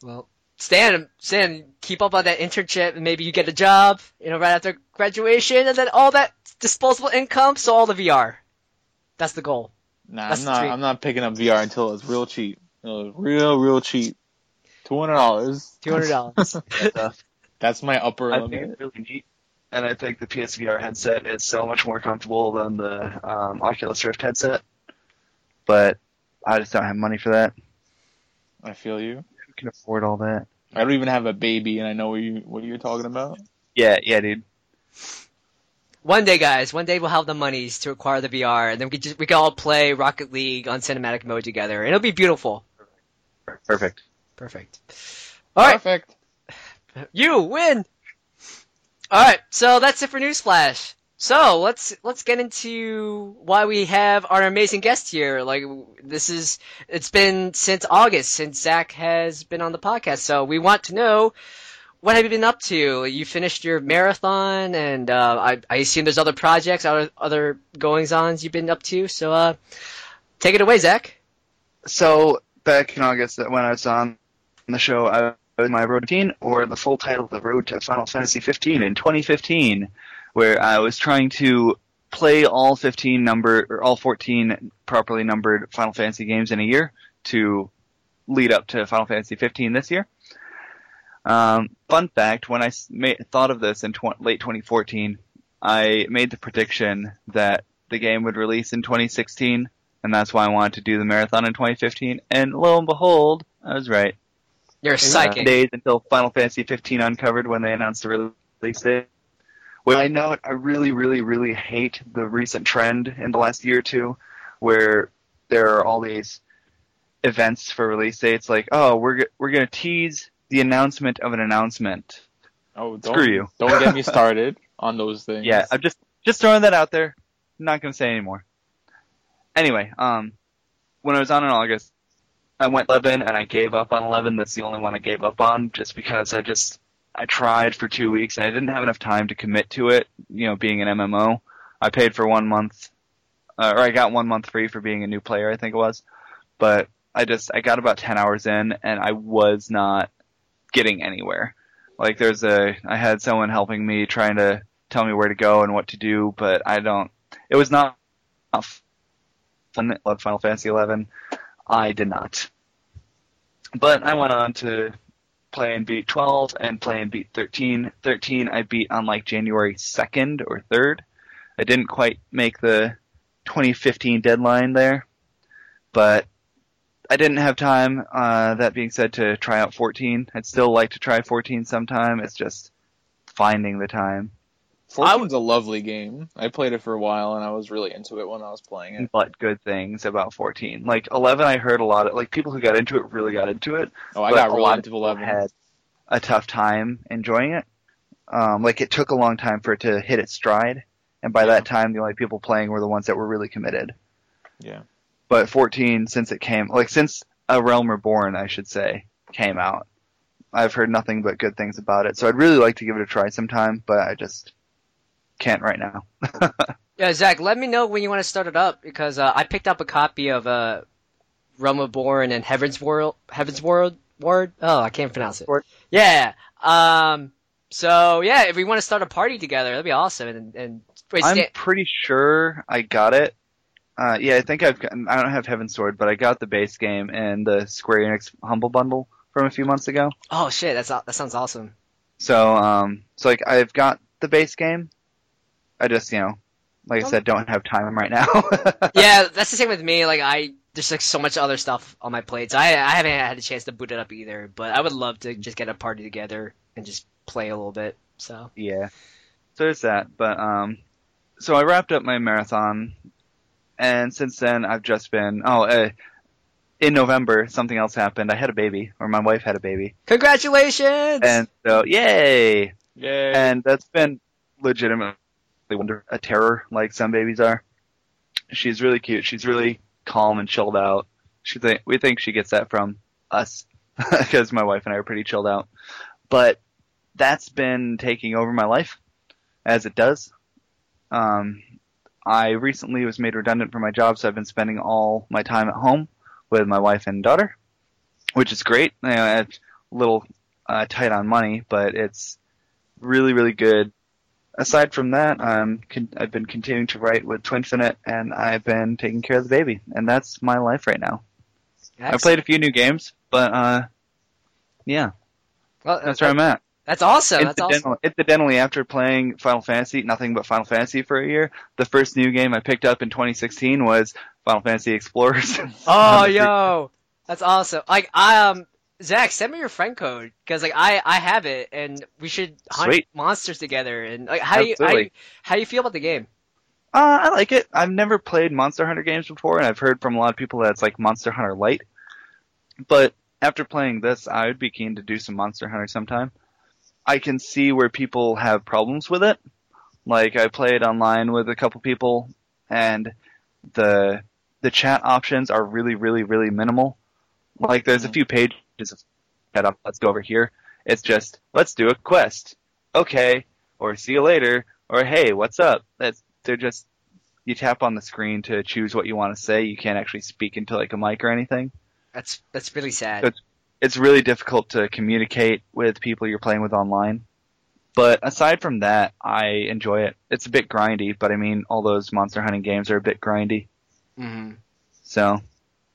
Well, Stan, Stan, keep up on that internship and maybe you get a job, you know, right after graduation and then all that disposable income, so all the VR. That's the goal. Nah, That's I'm not. dream. I'm not picking up VR until it's real cheap. Real, real cheap. Two hundred dollars. Two hundred dollars. [LAUGHS] Uh, That's my upper I think limit. it's really neat, and I think the PSVR headset is so much more comfortable than the um, Oculus Rift headset. But I just don't have money for that. I feel you. Who can afford all that? I don't even have a baby, and I know what you what you're talking about. Yeah, yeah, dude. one day, guys, one day we'll have the monies to acquire the VR, and then we can just we can all play Rocket League on cinematic mode together, and it'll be beautiful. Perfect. Perfect. All right, Perfect. you win. All right, so that's it for Newsflash. So let's let's get into why we have our amazing guest here. Like this is it's been since August since Zach has been on the podcast. So we want to know what have you been up to? You finished your marathon, and uh, I I assume there's other projects, other other goings ons you've been up to. So uh, take it away, Zach. So back in August, when I was on the show, I my 15, or the full title, of The Road to Final Fantasy 15 in 2015, where I was trying to play all 15 number or all 14 properly numbered Final Fantasy games in a year to lead up to Final Fantasy 15 this year. Um, fun fact: when I thought of this in tw- late 2014, I made the prediction that the game would release in 2016 and that's why I wanted to do the marathon in 2015. And lo and behold, I was right. You're a Uh, psychic. days until Final Fantasy 15 uncovered when they announced the release date. Well, I know I really, really, really hate the recent trend in the last year or two, where there are all these events for release dates. Like, oh, we're we're gonna tease the announcement of an announcement. Oh, don't, Screw you. Don't get me [LAUGHS] started on those things. Yeah, I'm just just throwing that out there. I'm not gonna say anymore. Anyway, um, when I was on in August, I went 11 and I gave up on 11. That's the only one I gave up on, just because I just I tried for two weeks and I didn't have enough time to commit to it. You know, being an MMO, I paid for one month, uh, or I got one month free for being a new player. I think it was, but I just I got about 10 hours in and I was not getting anywhere. Like there's a I had someone helping me trying to tell me where to go and what to do, but I don't. It was not not fun. I Final Fantasy 11. I did not. But I went on to play and beat 12 and play and beat 13. 13 I beat on like January 2nd or 3rd. I didn't quite make the 2015 deadline there, but I didn't have time. Uh, that being said, to try out 14. I'd still like to try 14 sometime. It's just finding the time. 14's a lovely game. I played it for a while, and I was really into it when I was playing it. but good things about 14. Like 11, I heard a lot of like people who got into it really got into it. Oh, I got really into people 11. Had a tough time enjoying it. Um, like it took a long time for it to hit its stride, and by Yeah. that time, the only people playing were the ones that were really committed. Yeah. But 14, since it came, like since A Realm Reborn, I should say, came out, I've heard nothing but good things about it. So I'd really like to give it a try sometime, but I just can't right now. [LAUGHS] Yeah, Zach, let me know when you want to start it up because uh, I picked up a copy of uh, Realm Reborn and Heaven's World, Heaven's World Ward. Oh, I can't pronounce it. Yeah. Um. So yeah, if we want to start a party together, that'd be awesome. And, and wait, I'm pretty sure I got it. Uh, yeah, I think I've gotten, I don't have Heaven's Sword, but I got the base game and the Square Enix Humble Bundle from a few months ago. oh shit, that's that sounds awesome. So, um, so like I've got the base game. I just, you know, like I said, don't have time right now. [LAUGHS] yeah, that's the same with me. Like I, there's like so much other stuff on my plate. So I, I haven't had a chance to boot it up either. But I would love to just get a party together and just play a little bit. So Yeah. So there's that. But um, so I wrapped up my marathon, and since then I've just been oh, uh, in November something else happened. I had a baby, or my wife had a baby, congratulations! and so yay! Yay. And that's been legitimately wonder a terror like some babies are. She's really cute. She's really calm and chilled out. She we think she gets that from us [LAUGHS] because my wife and I are pretty chilled out. But that's been taking over my life as it does. Um, I recently was made redundant from my job, so I've been spending all my time at home with my wife and daughter, which is great. You know, it's a little uh, tight on money, but it's really, really good. Aside from that, um, con- I've been continuing to write with Twinfinite, and I've been taking care of the baby, and that's my life right now. I've played a few new games, but uh, yeah, Well, that's where I'm at. That's awesome. That's Incidentally, awesome. incidentally, after playing Final Fantasy, nothing but Final Fantasy for a year, the first new game I picked up in 2016 was Final Fantasy Explorers. Oh, [LAUGHS] yo, that's awesome. Like, I um, Zach, send me your friend code because like I I have it and we should hunt Sweet. monsters together. And like, how do you how, do you how do you feel about the game? Uh, I like it. I've never played Monster Hunter games before, and I've heard from a lot of people that it's like Monster Hunter Light. But after playing this, I would be keen to do some Monster Hunter sometime. I can see where people have problems with it. Like I played online with a couple people, and the the chat options are really, really, really minimal. Like there's a Mhm. few pages of head up. Let's go over here. It's just let's do a quest. Okay, or see you later, or hey, what's up? That's they're just you tap on the screen to choose what you want to say. You can't actually speak into like a mic or anything. That's that's really sad. Good. It's really difficult to communicate with people you're playing with online. But aside from that, I enjoy it. It's a bit grindy, but I mean, all those monster hunting games are a bit grindy. hmm So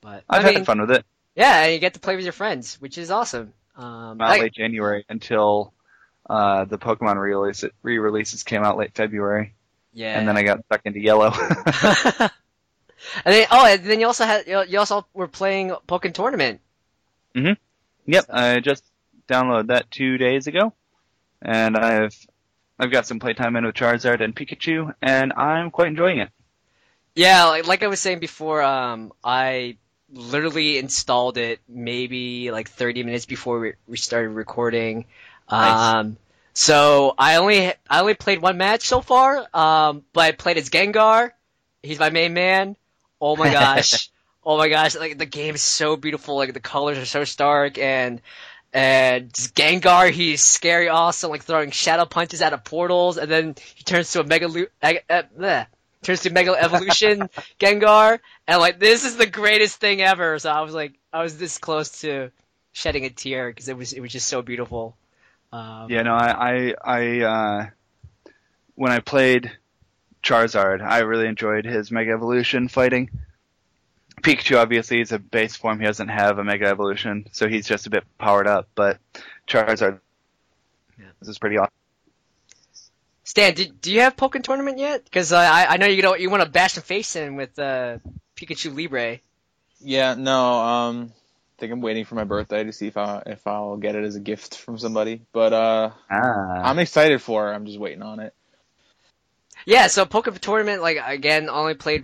But I've I had fun with it. Yeah, and you get to play with your friends, which is awesome. Um, Not like- late January until uh, the Pokemon re-release re-releases came out late February, yeah, and then I got stuck into yellow. [LAUGHS] [LAUGHS] and then oh, and then you also had you also were playing Pokken Tournament. Mhm. Yep, I just downloaded that two days ago, and I've I've got some playtime in with Charizard and Pikachu, and I'm quite enjoying it. Yeah, like, like I was saying before, um, I literally installed it maybe like 30 minutes before we, started recording. Nice. Um, so I only I only played one match so far, um, but I played as Gengar. He's my main man. Oh my gosh. [LAUGHS] oh my gosh, like the game is so beautiful, like the colors are so stark and and Gengar, he's scary awesome, like throwing shadow punches out of portals, and then he turns to a mega uh, uh, bleh, turns to Mega Evolution [LAUGHS] Gengar, and like this is the greatest thing ever. So I was like, I was this close to shedding a tear because it was it was just so beautiful. Um, Yeah, no, I, I, I, uh, when I played Charizard, I really enjoyed his Mega Evolution fighting. Pikachu obviously is a base form; he doesn't have a Mega Evolution, so he's just a bit powered up. But Charizard, Yeah. this is pretty awesome. Stan, did, do you have Pokken Tournament yet? Because uh, I I know you don't you want to bash some face in with uh, Pikachu Libre. Yeah, no, um, I think I'm waiting for my birthday to see if I if I'll get it as a gift from somebody. But uh, Ah, I'm excited for it. I'm just waiting on it. Yeah, so Pokken Tournament, like again, only played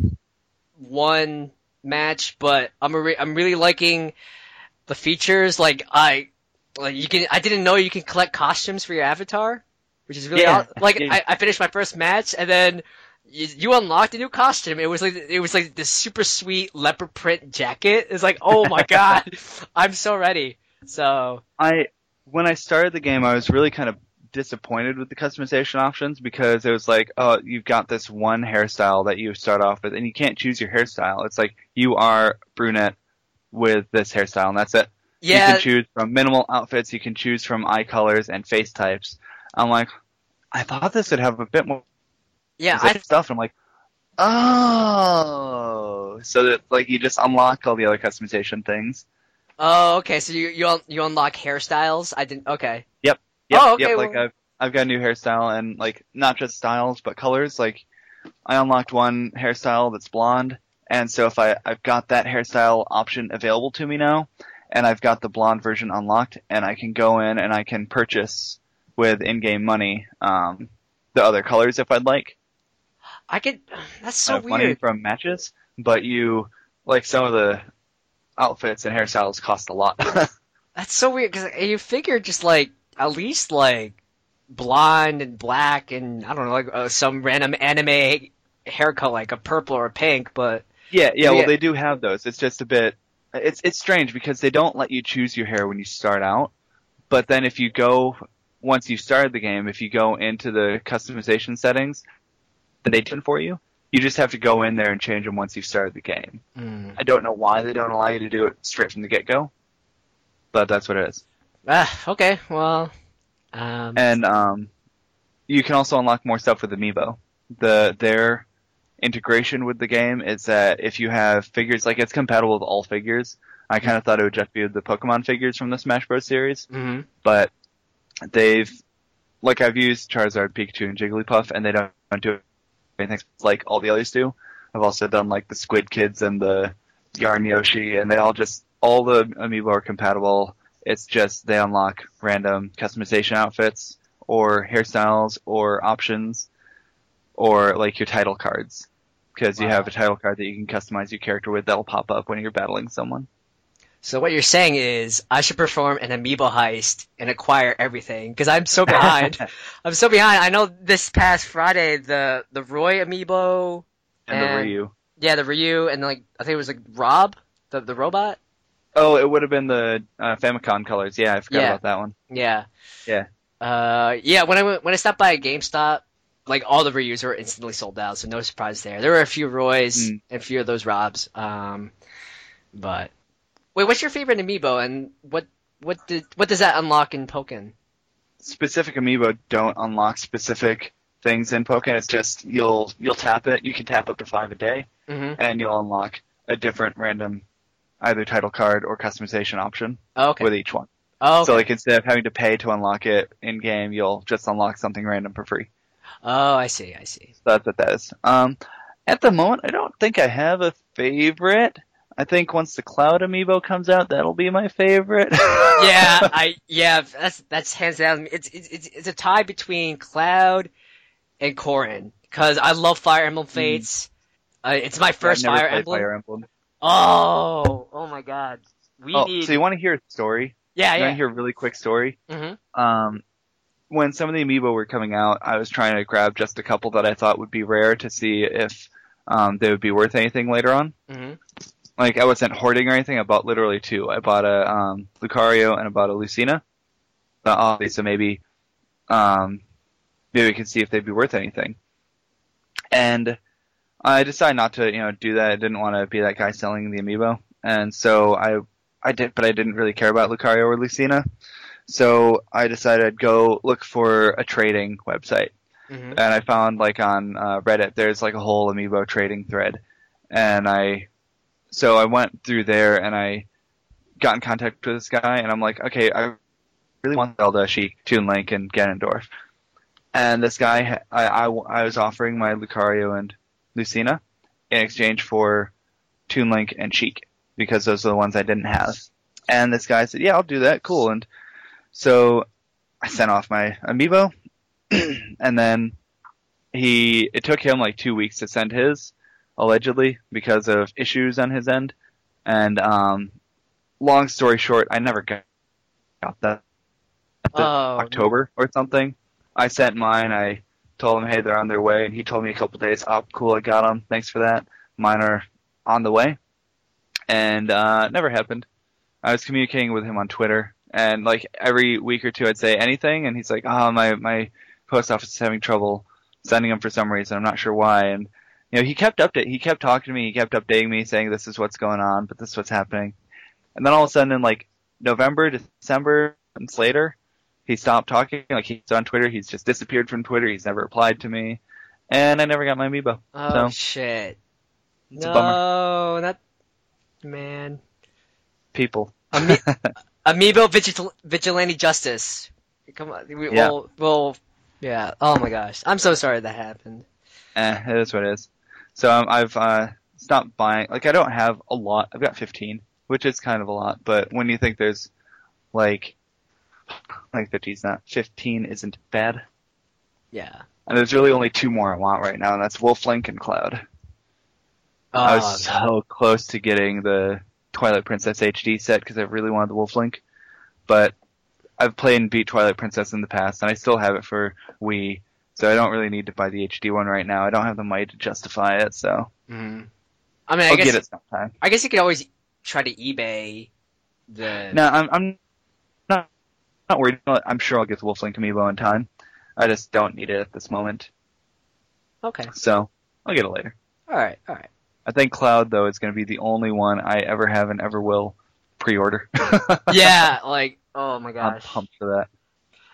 one match, but I'm a re- I'm really liking the features. Like I, like you can, I didn't know you can collect costumes for your avatar, which is really Yeah. aw- like Yeah. I, I finished my first match and then. You, you unlocked a new costume. It was like it was like this super sweet leopard print jacket. It's like, oh my [LAUGHS] god, I'm so ready. So I when I started the game, I was really kind of disappointed with the customization options because it was like, oh, you've got this one hairstyle that you start off with, and you can't choose your hairstyle. It's like you are brunette with this hairstyle, and that's it. Yeah. You can choose from minimal outfits. You can choose from eye colors and face types. I'm like, I thought this would have a bit more yeah. I stuff. I'm like, oh, so that like you just unlock all the other customization things. oh okay. So you you you unlock hairstyles. I didn't. Okay. Yep, Oh, okay, Yep, like I've I've got a new hairstyle and like not just styles but colors. Like I unlocked one hairstyle that's blonde, and so if I I've got that hairstyle option available to me now, and I've got the blonde version unlocked, and I can go in and I can purchase with in-game money um, the other colors if I'd like. I could. That's so have money weird. from matches, but you like some of the outfits and hairstyles cost a lot. [LAUGHS] That's so weird because you figure just like at least like blonde and black and I don't know like uh, some random anime haircut like a purple or a pink, but Yeah, yeah, Yeah. well they do have those. It's just a bit it's it's strange because they don't let you choose your hair when you start out. But then if you go once you started the game, if you go into the customization settings that they did for you, you just have to go in there and change them once you've started the game. I don't know why they don't allow you to do it straight from the get go. But that's what it is. ah, okay, well, um, And um, you can also unlock more stuff with Amiibo. The their integration with the game is that if you have figures, like it's compatible with all figures. I kind of thought it would just be the Pokemon figures from the Smash Bros. series, mhm. but they've like I've used Charizard, Pikachu, and Jigglypuff, and they don't, don't do anything like all the others do. I've also done like the Squid Kids and the Yarn Yoshi, and they all just all the amiibo are compatible. It's just they unlock random customization outfits or hairstyles or options or like your title cards because you have a title card that you can customize your character with that'll pop up when you're battling someone. So what you're saying is I should perform an amiibo heist and acquire everything because I'm so behind. [LAUGHS] I'm so behind. I know this past Friday the the Roy amiibo, And the Ryu. yeah, the Ryu, and like I think it was like Rob, the the robot. Oh, it would have been the uh, Famicom colors. Yeah, I forgot Yeah. about that one. Yeah. Yeah. Uh, yeah. When I went, when I stopped by a GameStop, like all the Ryus were instantly sold out, so no surprise there. There were a few Roys Mm. and a few of those Robs. Um, but wait, what's your favorite amiibo, and what what did what does that unlock in Pokken? specific amiibo don't unlock specific things in Pokken. It's just you'll you'll tap it. You can tap up to five a day, Mm-hmm. and you'll unlock a different random either title card or customization option Oh, okay. with each one. oh, okay. So like instead of having to pay to unlock it in game, you'll just unlock something random for free. oh, I see. I see. So that's what that is. Um, at the moment, I don't think I have a favorite. I think once the Cloud amiibo comes out, that'll be my favorite. [LAUGHS] yeah, I yeah, that's that's hands down. It's it's it's, it's a tie between Cloud and Corrin because I love Fire Emblem Fates. Uh, it's my first Fire Emblem. Fire Emblem. Oh, oh my God, we Oh, need. so you want to hear a story? yeah, You want to hear a really quick story? Mm-hmm. um, when some of the amiibo were coming out, I was trying to grab just a couple that I thought would be rare to see if um, they would be worth anything later on. hmm Like I wasn't hoarding or anything. I bought literally two. I bought a um, Lucario and I bought a Lucina. Uh, so maybe um, maybe we can see if they'd be worth anything. And I decided not to, you know, do that. I didn't want to be that guy selling the amiibo, and so I I did, but I didn't really care about Lucario or Lucina. So I decided I'd go look for a trading website, hmm and I found like on uh, Reddit there's like a whole amiibo trading thread, and I so I went through there and I got in contact with this guy, and I'm like, okay, I really want Zelda, Sheik, Toon Link, and Ganondorf. And this guy, I, I, I was offering my Lucario and Lucina in exchange for Toon Link and Sheik because those are the ones I didn't have. And this guy said, yeah, I'll do that. Cool. And so I sent off my amiibo [CLEARS THROAT] and then he, it took him like two weeks to send his allegedly because of issues on his end. And, um, long story short, I never got, that. Oh, October or something. I sent mine. I told him, hey, they're on their way, and he told me a couple days. Oh, cool, I got them. Thanks for that. Mine are on the way, and uh, it never happened. I was communicating with him on Twitter, and like every week or two, I'd say anything, and he's like, oh, my my post office is having trouble sending them for some reason. I'm not sure why, and you know, he kept update. He kept talking to me. He kept updating me, saying this is what's going on, but this is what's happening. And then all of a sudden, in like November, December, months later, he stopped talking. Like he's on Twitter, he's just disappeared from Twitter. He's never replied to me, and I never got my amiibo. Oh So- shit! It's a no, not man. People. Ami- [LAUGHS] Amiibo Vigil- Vigilante Justice. Come on, we, Yeah. we'll, we'll, yeah. Oh my gosh, I'm so sorry that happened. Eh, it is what it is. So um, I've uh, stopped buying. Like I don't have a lot. I've got 15, which is kind of a lot. But when you think there's like like 15 is not 15 isn't bad. Yeah. And there's really only two more I want right now, and that's Wolf Link and Cloud. I Oh, was so close to getting the Twilight Princess HD set because I really wanted the Wolf Link, but I've played and beat Twilight Princess in the past, and I still have it for Wii, so I don't really need to buy the HD one right now. I don't have the money to justify it, so mhm. I mean, I I'll guess get it sometime. I guess you could always try to eBay the. No, I'm, I'm not not worried. About it I'm sure I'll get the Wolflink amiibo in time. I just don't need it at this moment, Okay. so I'll get it later. All right. All right. I think Cloud though is going to be the only one I ever have and ever will pre-order. [LAUGHS] Yeah. Like. Oh my gosh, I'm pumped for that.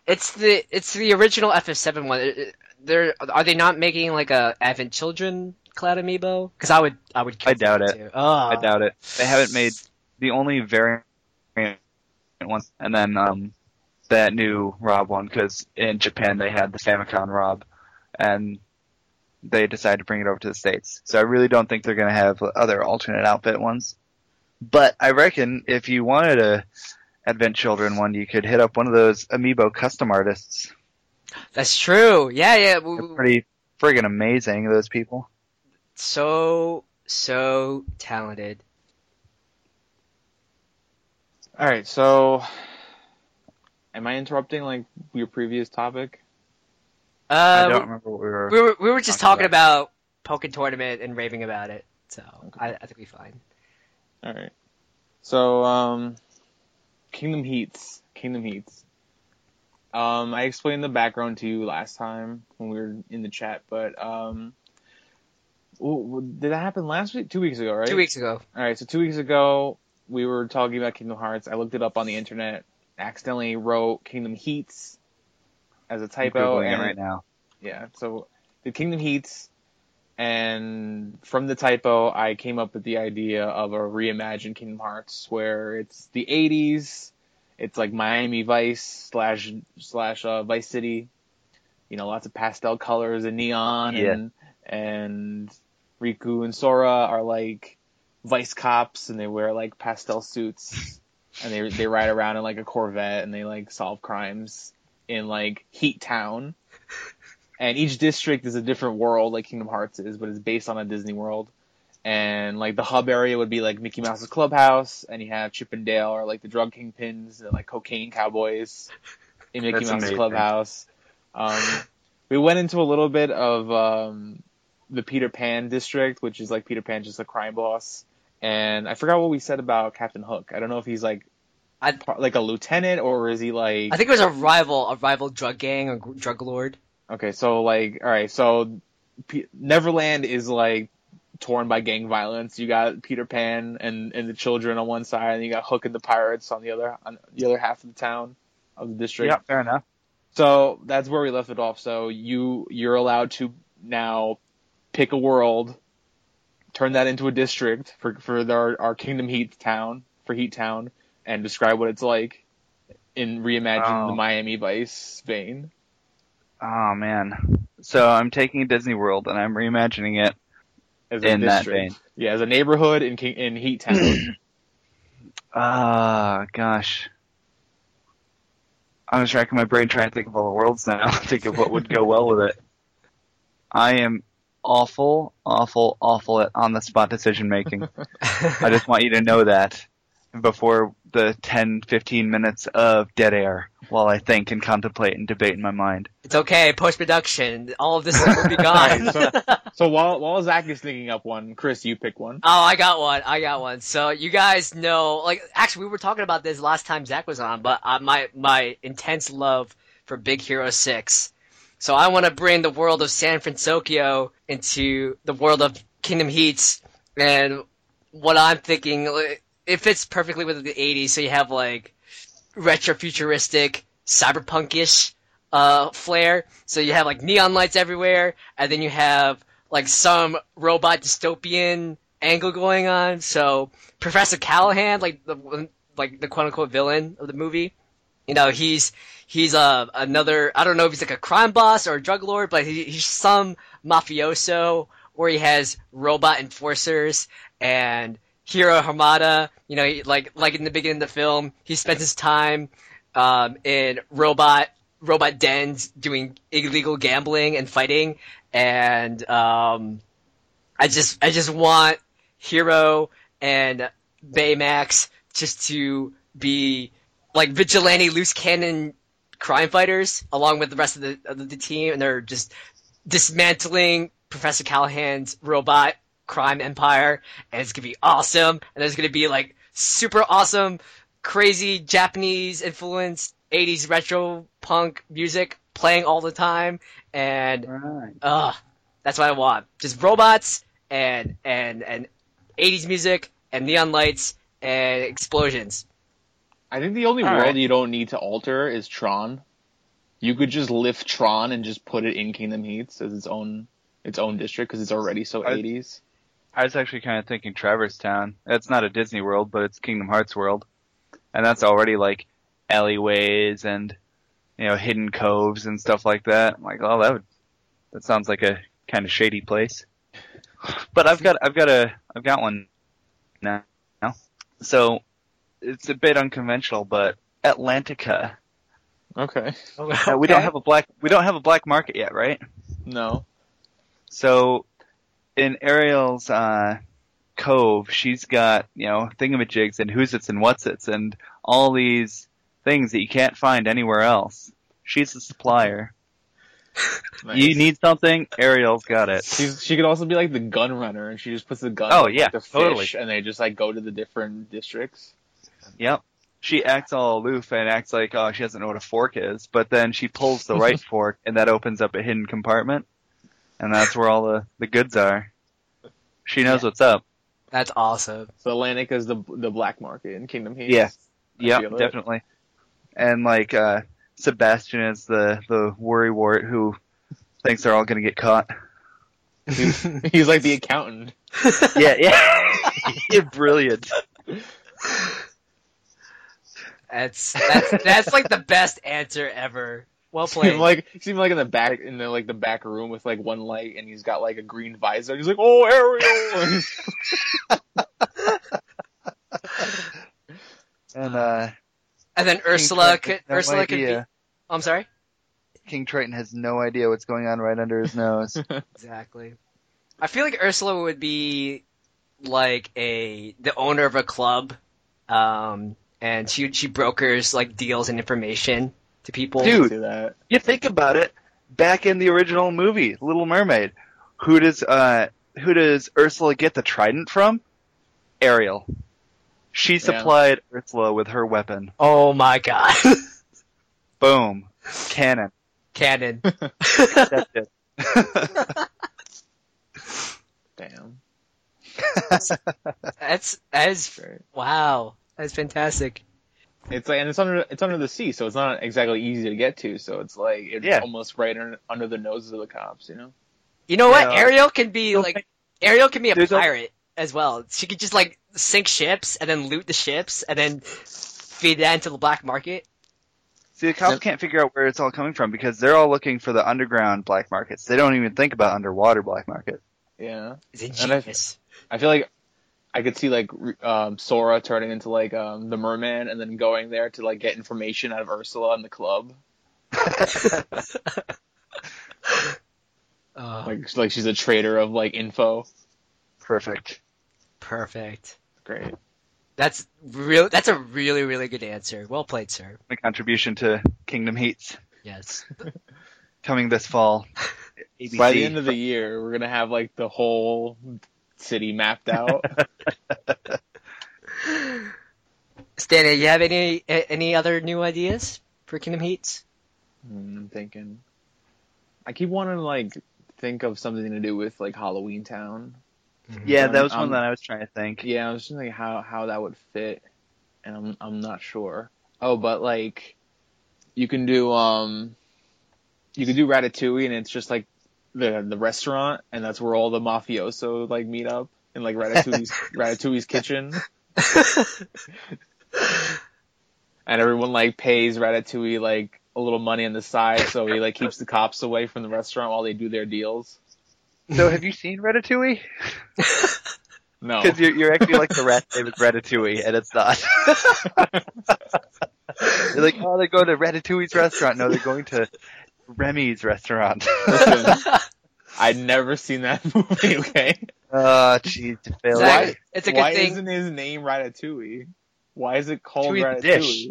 It's the it's the original FF7 one. It- it- They're are they not making like a Advent Children Cloud Amiibo? Because I would I would. I doubt it. Oh. I doubt it. They haven't made the only variant ones, and then um, that new Rob one because in Japan they had the Famicom Rob, and they decided to bring it over to the states. So I really don't think they're going to have other alternate outfit ones. But I reckon if you wanted a Advent Children one, you could hit up one of those Amiibo custom artists. That's true. Yeah. Yeah. we- They're pretty friggin' amazing. Those people. so so talented. All right, so am I interrupting like your previous topic? I Uh, don't remember what we were. we were we were just talking talking about Pokken Tournament and raving about it. So I, I think we're fine. All right. So, um, Kingdom Heats. Kingdom Heats. Um, I explained the background to you last time when we were in the chat, but um, w- w- did that happen last week? Two weeks ago, right? Two weeks ago. All right. So two weeks ago, we were talking about Kingdom Hearts. I looked it up on the internet. Accidentally wrote Kingdom Heats as a I'm typo, Googling it and right now. yeah, so the Kingdom Heats, and from the typo, I came up with the idea of a reimagined Kingdom Hearts where it's the 80s, it's like Miami Vice slash slash uh, Vice City, you know, lots of pastel colors and neon, Yeah. and and Riku and Sora are like vice cops, and they wear like pastel suits, and they they ride around in like a Corvette, and they like solve crimes in like Heat Town and each district is a different world like Kingdom Hearts is, but it's based on a Disney world. And like the hub area would be like Mickey Mouse's clubhouse, and you have Chip and Dale or like the drug kingpins and like cocaine cowboys in Mickey [LAUGHS] That's Mouse's amazing. clubhouse. Um, we went into a little bit of um, the Peter Pan district, which is like Peter Pan just a crime boss. And I forgot what we said about Captain Hook. I don't know if he's like I- par- like a lieutenant or is he like I think it was a rival, a rival drug gang or gr- drug lord. Okay, so like, all right, so P- Neverland is like torn by gang violence. You got Peter Pan and and the children on one side, and you got Hook and the pirates on the other on the other half of the town of the district. Yeah, fair enough. So that's where we left it off. So you you're allowed to now pick a world, turn that into a district for for our our Kingdom Heat town for Heat Town, and describe what it's like in reimagine Oh. the Miami Vice vein. Oh man. So I'm taking Disney World and I'm reimagining it As a in that vein. Yeah, as a neighborhood in King, in Heat Town. [CLEARS THROAT] Ah, gosh. I was racking my brain trying to think of all the worlds now, [LAUGHS] think of what would go well with it. I am awful, awful, awful at on the spot decision making. [LAUGHS] I just want you to know that before the 10, 15 minutes of dead air while I think and contemplate and debate in my mind. It's okay. Post production, all of this will be gone. [LAUGHS] so, so while while Zach is thinking up one, Chris, you pick one. Oh, I got one. I got one. So you guys know, like, actually, we were talking about this last time Zach was on, but uh, my my intense love for Big Hero Six. So I want to bring the world of San Francisco into the world of Kingdom Heats, and what I'm thinking, like, it fits perfectly with the '80s. So you have like retro futuristic cyberpunkish uh flair. So you have like neon lights everywhere, and then you have like some robot dystopian angle going on. So Professor Callahan, like the like the quote unquote villain of the movie, you know, he's he's uh, another I don't know if he's like a crime boss or a drug lord, but he, he's some mafioso where he has robot enforcers and Hiro Hamada, you know, like like in the beginning of the film, he spends his time um, in robot robot dens doing illegal gambling and fighting, and um, I just I just want Hiro and Baymax just to be like vigilante loose cannon crime fighters along with the rest of the of the team, and they're just dismantling Professor Callahan's robot crime empire, and it's gonna be awesome. And there's gonna be like super awesome, crazy Japanese influenced '80s retro punk music playing all the time, and Right. uh that's what I want. Just robots and and and 80s music and neon lights and explosions. I think the only All world right. you don't need to alter is Tron. You could just lift Tron and just put it in Kingdom Heats as its own its own district because it's already so I- 80s. I was actually kind of thinking Traverse Town. It's not a Disney World, but it's Kingdom Hearts World, and that's already like alleyways and you know hidden coves and stuff like that. I'm like, oh, that would that sounds like a kind of shady place. But I've got I've got a I've got one now. So it's a bit unconventional, but Atlantica. Okay. Uh, we don't have a black we don't have a black market yet, right? No. So in Ariel's uh, cove, she's got you know thingamajigs and who's its and what's its and all these things that you can't find anywhere else. She's the supplier. [LAUGHS] Nice. You need something, Ariel's got it. She's, she could also be like the gun runner, and she just puts the gun. Oh, on, like, yeah, the fish, totally. And they just like go to the different districts. Yep. She acts all aloof and acts like oh she doesn't know what a fork is, but then she pulls the [LAUGHS] right fork and that opens up a hidden compartment, and that's where all the the goods are. She knows what's up. That's awesome. So Atlantica is the the black market in Kingdom Heats. Yeah. I Yep, feel it. definitely. And like uh Sebastian is the the worrywart who thinks they're all gonna get caught. He's, he's like the accountant. [LAUGHS] Yeah, yeah. You're brilliant. That's that's that's like the best answer ever. Well See played. him like see him like in the back in the like the back room with like one light, and he's got like a green visor. He's like, "Oh, Ariel!" [LAUGHS] And uh and then King Ursula could no Ursula could be. idea. I'm sorry. King Triton has no idea what's going on right under his nose. [LAUGHS] Exactly. I feel like Ursula would be like a the owner of a club, um, and she she brokers like deals and information to people. Dude. See that? you think about it, back in the original movie, Little Mermaid, who does uh who does Ursula get the trident from? Ariel. She supplied Ursula with her weapon. Oh my god, [LAUGHS] Boom. Canon. Canon. [LAUGHS] That's it. Damn. That's that's Great. wow. That's fantastic. It's like, and it's under it's under the sea, so it's not exactly easy to get to. So it's like it's Yeah. almost right under, under the noses of the cops, you know. You know what? Yeah. Ariel can be like Ariel can be a There's a- pirate as well. She could just like sink ships and then loot the ships and then feed that into the black market. See, the cops can't figure out where it's all coming from because they're all looking for the underground black markets. They don't even think about underwater black market. Yeah. It's And I- I feel like I could see like um, Sora turning into like um, the merman and then going there to like get information out of Ursula and the club. Oh, [LAUGHS] Like like she's a trader of like info. Perfect. perfect. Great. That's real. That's a really, really good answer. Well played, sir. My contribution to Kingdom Heats Yes. coming this fall. ABC. [LAUGHS] By the end of the year, we're gonna have like the whole city mapped out. [LAUGHS] Stanley, you have any any other new ideas for Kingdom Heats? Hmm, I'm thinking. I keep wanting to like think of something to do with like Halloween Town. yeah, that was Um, one that I was trying to think. Yeah, I was just thinking how how that would fit, and I'm I'm not sure. Oh, but like, you can do um, you can do Ratatouille, and it's just like the the restaurant, and that's where all the mafioso like meet up in like Ratatouille's [LAUGHS] Ratatouille's kitchen, [LAUGHS] and everyone like pays Ratatouille like a little money on the side, so he like keeps the cops away from the restaurant while they do their deals. So have you seen Ratatouille? [LAUGHS] No, Because you're, you're acting like the rat name is Ratatouille, and it's not. you're like, oh, they go to Ratatouille's restaurant. No, they're going to Remy's restaurant. listen, [LAUGHS] I'd never seen that [LAUGHS] movie. Okay, Oh, jeez, you failed. Zach, Why- it's a good why thing. isn't his name Ratatouille? Why is it called Ratatouille's the Ratatouille? dish.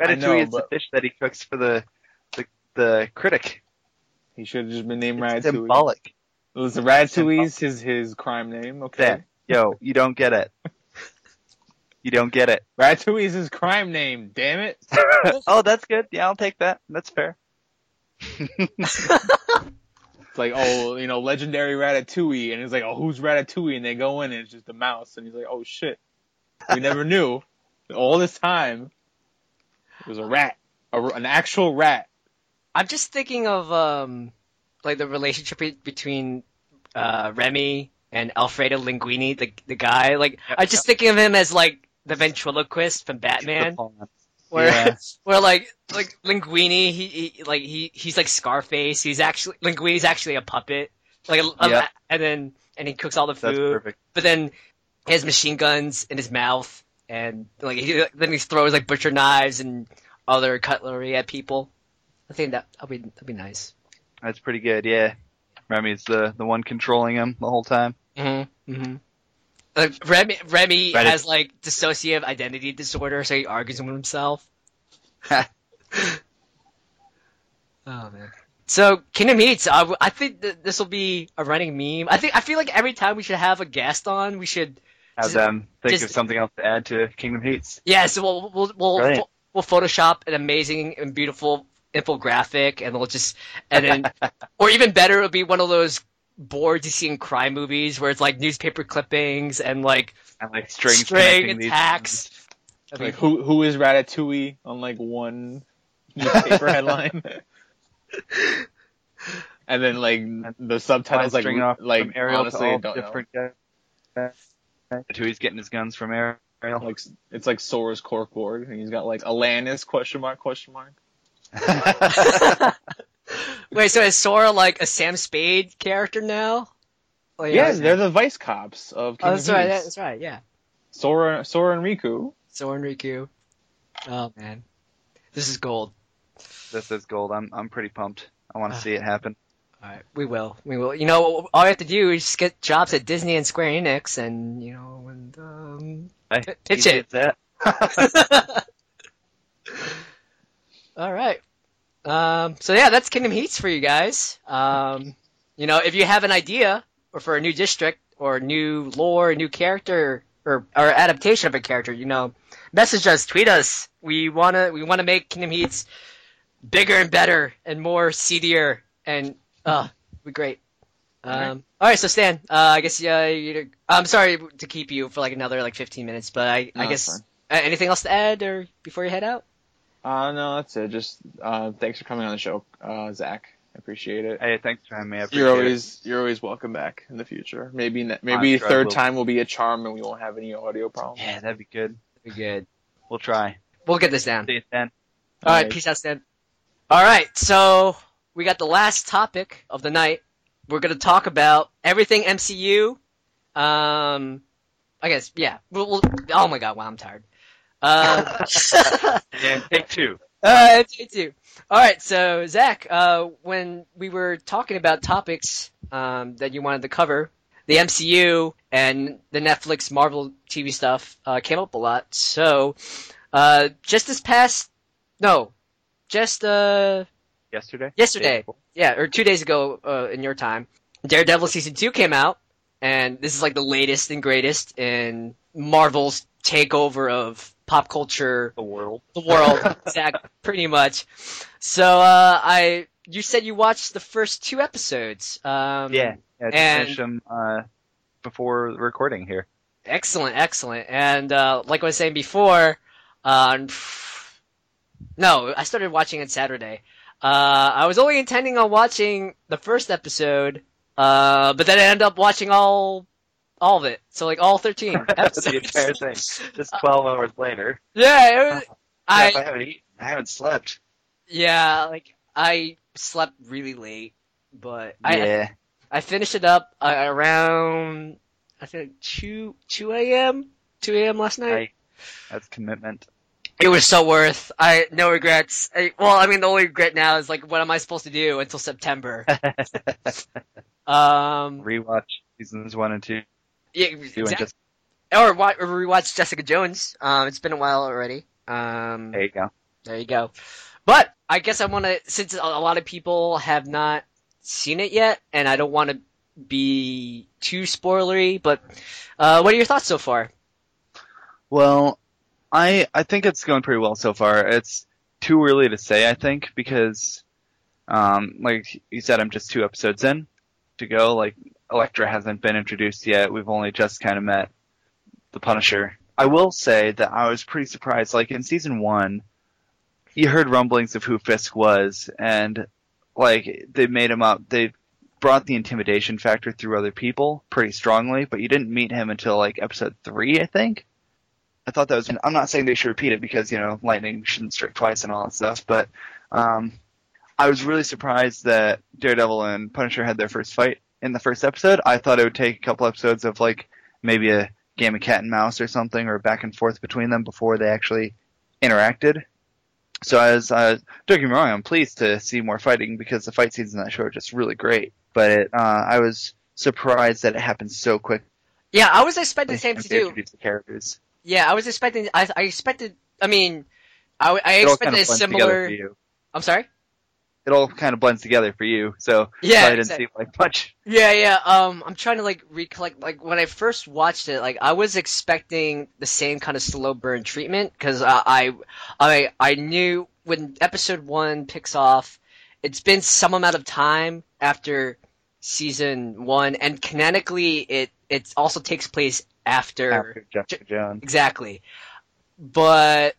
Ratatouille know, is the but- fish that he cooks for the the, the critic. He should have just been named It's Ratatouille. symbolic. Listen, Ratatouille's his his crime name. Okay, There. Yo, you don't get it. [LAUGHS] You don't get it. Ratatouille's his crime name. Damn it! oh, that's good. Yeah, I'll take that. That's fair. It's like, oh, you know, legendary Ratatouille, and it's like, oh, who's Ratatouille? And they go in, and it's just a mouse, and he's like, oh shit, we never knew. All this time, it was a rat, a, an actual rat. I'm just thinking of um, like the relationship be- between uh, Remy and Alfredo Linguini, the the guy. Like Yep, I'm just thinking of him as like the ventriloquist from Batman, where Yeah. [LAUGHS] where like like Linguini, he, he like he he's like Scarface. He's actually Linguini's actually a puppet. Like a, Yep. and then and he cooks all the That's food. perfect. But then he has machine guns in his mouth, and like he, then he throws like butcher knives and other cutlery at people. I think that that'll be that'll be nice. That's pretty good. Yeah. Remy's the the one controlling him the whole time. Mm-hmm. Mm-hmm. Like Remy, Remy Right. has like dissociative identity disorder, so he argues with himself. [LAUGHS] oh man. So Kingdom Heats, I think that this will be a running meme. I think I feel like every time we should have a guest on, we should Have them think just- of something else to add to Kingdom Heats. Yeah, so we'll we'll we'll, Brilliant. we'll Photoshop an amazing and beautiful infographic, and we'll just and [LAUGHS] then, or even better, it'll be one of those boards you see in crime movies where it's like newspaper clippings and like And like strings string connecting and these tacks. I mean, Like who who is Ratatouille on like one newspaper [LAUGHS] headline? and then like the subtitles like string off like from Ariel honestly I all don't know. different guys. He's getting his guns from Ariel. Like it's like Sora's corkboard, and he's got like Alanis question mark question mark. [LAUGHS] [LAUGHS] wait, so is Sora like a Sam Spade character now? Oh, Yeah, they're the vice cops of Oh, Kingdom that's right. Hearts. That's right. Yeah, Sora Sora and Riku. Sora and Riku. Oh man, this is gold. this is gold. I'm I'm pretty pumped. I want to see it happen. All right, we will. We will. You know, all you have to do is just get jobs at Disney and Square Enix, and you know, and um, Hey, P- pitch it. that. [LAUGHS] [LAUGHS] all right. Um, so yeah, that's Kingdom Heats for you guys. Um, you know, if you have an idea or for a new district or new lore, new character or or adaptation of a character, you know, message us, tweet us. We wanna we wanna make Kingdom Heats bigger and better and more seedier and uh, be great. Um, all right, so Stan, uh, I guess yeah, you, I'm sorry to keep you for like another like 15 minutes, but I, No, I guess uh, anything else to add or before you head out? Uh no, that's it. Just uh thanks for coming on the show, uh Zach. I appreciate it. hey, thanks for having me. I You're it. always you're always welcome back in the future. Maybe ne- maybe sure third will. time will be a charm and we won't have any audio problems. Yeah, that'd be good. We're good. We'll try. We'll get this down. See you then. All right, Alright. peace out, Stan. All right, so we got the last topic of the night. We're gonna talk about everything MCU. Um, I guess yeah. We'll, we'll, oh my god, wow, I'm tired. Um, [LAUGHS] And take two. Uh, take two. All right, so Zach, uh, when we were talking about topics um, that you wanted to cover, the MCU and the Netflix Marvel TV stuff uh, came up a lot. So, uh, just this past, no, just uh, Yesterday. Yesterday. yeah, or two days ago uh, in your time, Daredevil season two came out, and this is like the latest and greatest in Marvel's takeover of pop culture The world. the world, [LAUGHS] Zach, pretty much. So, uh, I, you said you watched the first two episodes. Um, Yeah. Yeah. And- finish them uh, before recording here. Excellent, excellent. And, uh, like I was saying before, uh, No, I started watching it Saturday. Uh, I was only intending on watching the first episode, uh, but then I ended up watching all, all of it. So like all 13 [LAUGHS] That's episodes. the entire thing. Just 12 hours later. Yeah, it [LAUGHS] was, I, I I, haven't eaten. I haven't slept. yeah, like, I slept really late, but I, yeah. I finished it up uh, around, I think 2, 2 a.m., 2 a.m. last night. I, that's commitment. It was so worth. I no regrets. I, well, I mean, the only regret now is like, what am I supposed to do until September? [LAUGHS] Um, Rewatch seasons one and two. Yeah, Two and exact- just or, wa- or rewatch Jessica Jones. Um, it's been a while already. Um, there you go. there you go. But I guess I want to, since a a lot of people have not seen it yet, and I don't want to be too spoilery. But uh, what are your thoughts so far? Well, I I think it's going pretty well so far. It's too early to say, I think, because um, like you said, I'm just two episodes in to go. Like Elektra hasn't been introduced yet. We've only just kind of met the Punisher. I will say that I was pretty surprised. Like in season one, you heard rumblings of who Fisk was, and like they made him up. They brought the intimidation factor through other people pretty strongly, but you didn't meet him until like episode three, I think. I thought that was. I'm not saying they should repeat it because you know lightning shouldn't strike twice and all that stuff, but um, I was really surprised that Daredevil and Punisher had their first fight in the first episode. I thought it would take a couple episodes of like maybe a game of cat and mouse or something, or back and forth between them before they actually interacted. So I was, uh, don't get me wrong, I'm pleased to see more fighting because the fight scenes in that show are just really great. But it, uh, I was surprised that it happened so quick. Yeah, I was expecting the same to do. the characters. Yeah, I was expecting. I, I expected. I mean, I, I expected kind a of similar. I'm sorry. It all kind of blends together for you. So Yeah, I didn't exact- see like much. Yeah, yeah. Um, I'm trying to like recollect. Like when I first watched it, like I was expecting the same kind of slow burn treatment because uh, I, I, I knew when episode one picks off, it's been some amount of time after season one, and canonically, it it also takes place after After Jessica Jones. Exactly. But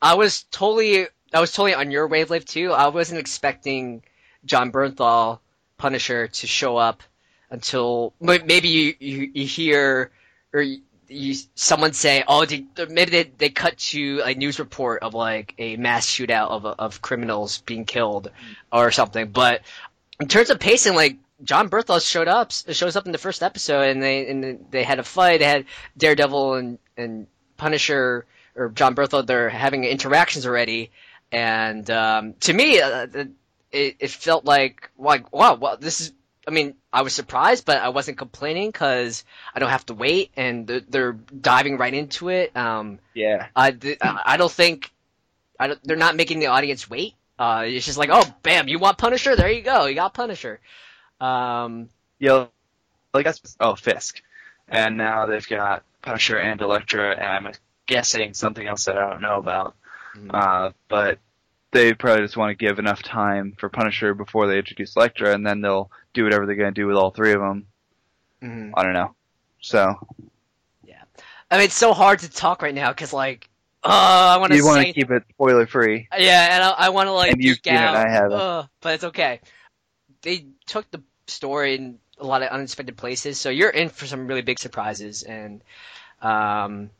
I was totally I was totally on your wavelength too. I wasn't expecting Jon Bernthal, Punisher, to show up until maybe you, you, you hear or you, you someone say, oh, they, maybe they, they cut to a news report of like a mass shootout of of criminals being killed mm. or something. But in terms of pacing, like John Berthos showed up, shows up in the first episode, and they and they had a fight. They had Daredevil and and Punisher or John Berthos. They're having interactions already, and um, to me, uh, it, it felt like like wow, well, this is. I mean, I was surprised, but I wasn't complaining because I don't have to wait, and they're, they're diving right into it. Um, Yeah. I, I don't think I don't, they're not making the audience wait. Uh, it's just like, oh, bam, you want Punisher? There you go, you got Punisher. Um, Yeah. Like that's oh Fisk, and now they've got Punisher and Elektra, and I'm guessing something else that I don't know about. Uh, but they probably just want to give enough time for Punisher before they introduce Elektra, and then they'll do whatever they're going to do with all three of them. mhm. I don't know. So Yeah, I mean, it's so hard to talk right now because, like, uh, I want to you want to say, keep it spoiler free. yeah, and I, I want to like And you've geek seen it, I haven't. uh, but it's okay. They took the story in a lot of unexpected places, so you're in for some really big surprises, and um,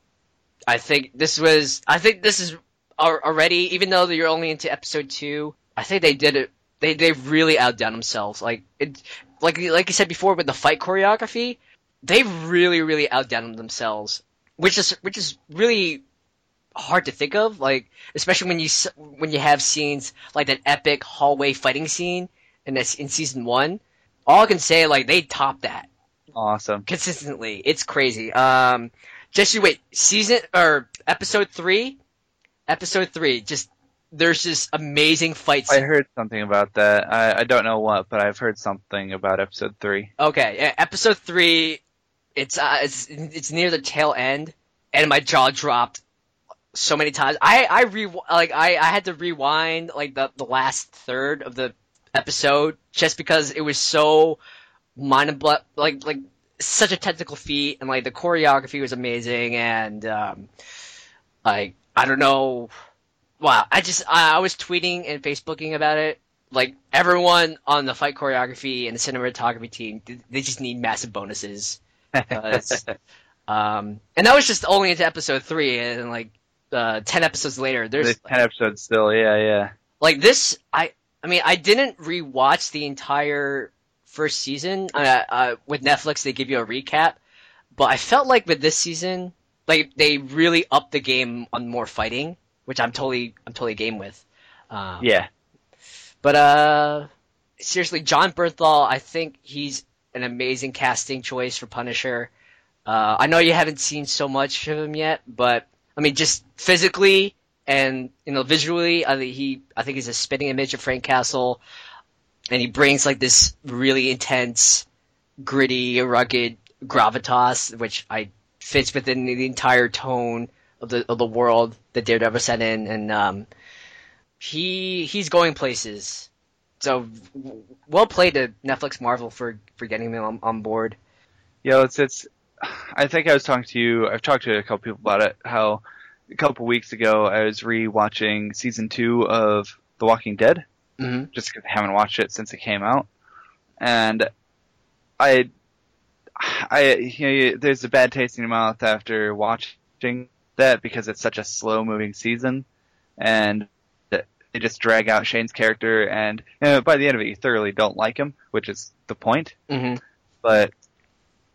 I think this was, I think this is al- already, even though you're only into episode two, I think they did it. They they really outdone themselves. Like it, like like you said before with the fight choreography, they really really outdone themselves, which is which is really hard to think of. Like especially when you when you have scenes like that epic hallway fighting scene in this in season one. All I can say like they topped that Awesome. consistently. It's crazy. Um, just you wait. Season or episode three, episode three. Just there's this amazing fight. I heard something about that. I, I don't know what, but I've heard something about episode three. Okay, yeah, episode three. It's uh, it's it's near the tail end, and my jaw dropped so many times. I I re like I I had to rewind like the the last third of the episode just because it was so mind blo- like like such a technical feat and like the choreography was amazing and um like I don't know wow, I just I, I was tweeting and Facebooking about it. Like everyone on the fight choreography and the cinematography team, they just need massive bonuses. [LAUGHS] Um, and that was just only into episode three, and like uh, ten episodes later, there's There's ten episodes still. Yeah, yeah. like this. I I mean, I didn't rewatch the entire first season. Uh, uh, with Netflix, they give you a recap, but I felt like with this season, like they really upped the game on more fighting, which I'm totally I'm totally game with. Um, Yeah. but uh, seriously, Jon Bernthal, I think he's an amazing casting choice for Punisher. Uh, I know you haven't seen so much of him yet, but I mean, just physically and you know visually, I think he I think he's a spitting image of Frank Castle, and he brings like this really intense, gritty, rugged gravitas, which I fits within the entire tone of the of the world that Daredevil set in, and um, he he's going places. So well played to Netflix Marvel for for getting him on, on board. Yeah, it's it's. I think I was talking to you. I've talked to a couple people about it. How a couple weeks ago I was re-watching season two of The Walking Dead, Mm-hmm. just because I haven't watched it since it came out, and I, I, you know, there's a bad taste in your mouth after watching that because it's such a slow-moving season, and they just drag out Shane's character, and you know, by the end of it, you thoroughly don't like him, which is the point Mm-hmm. but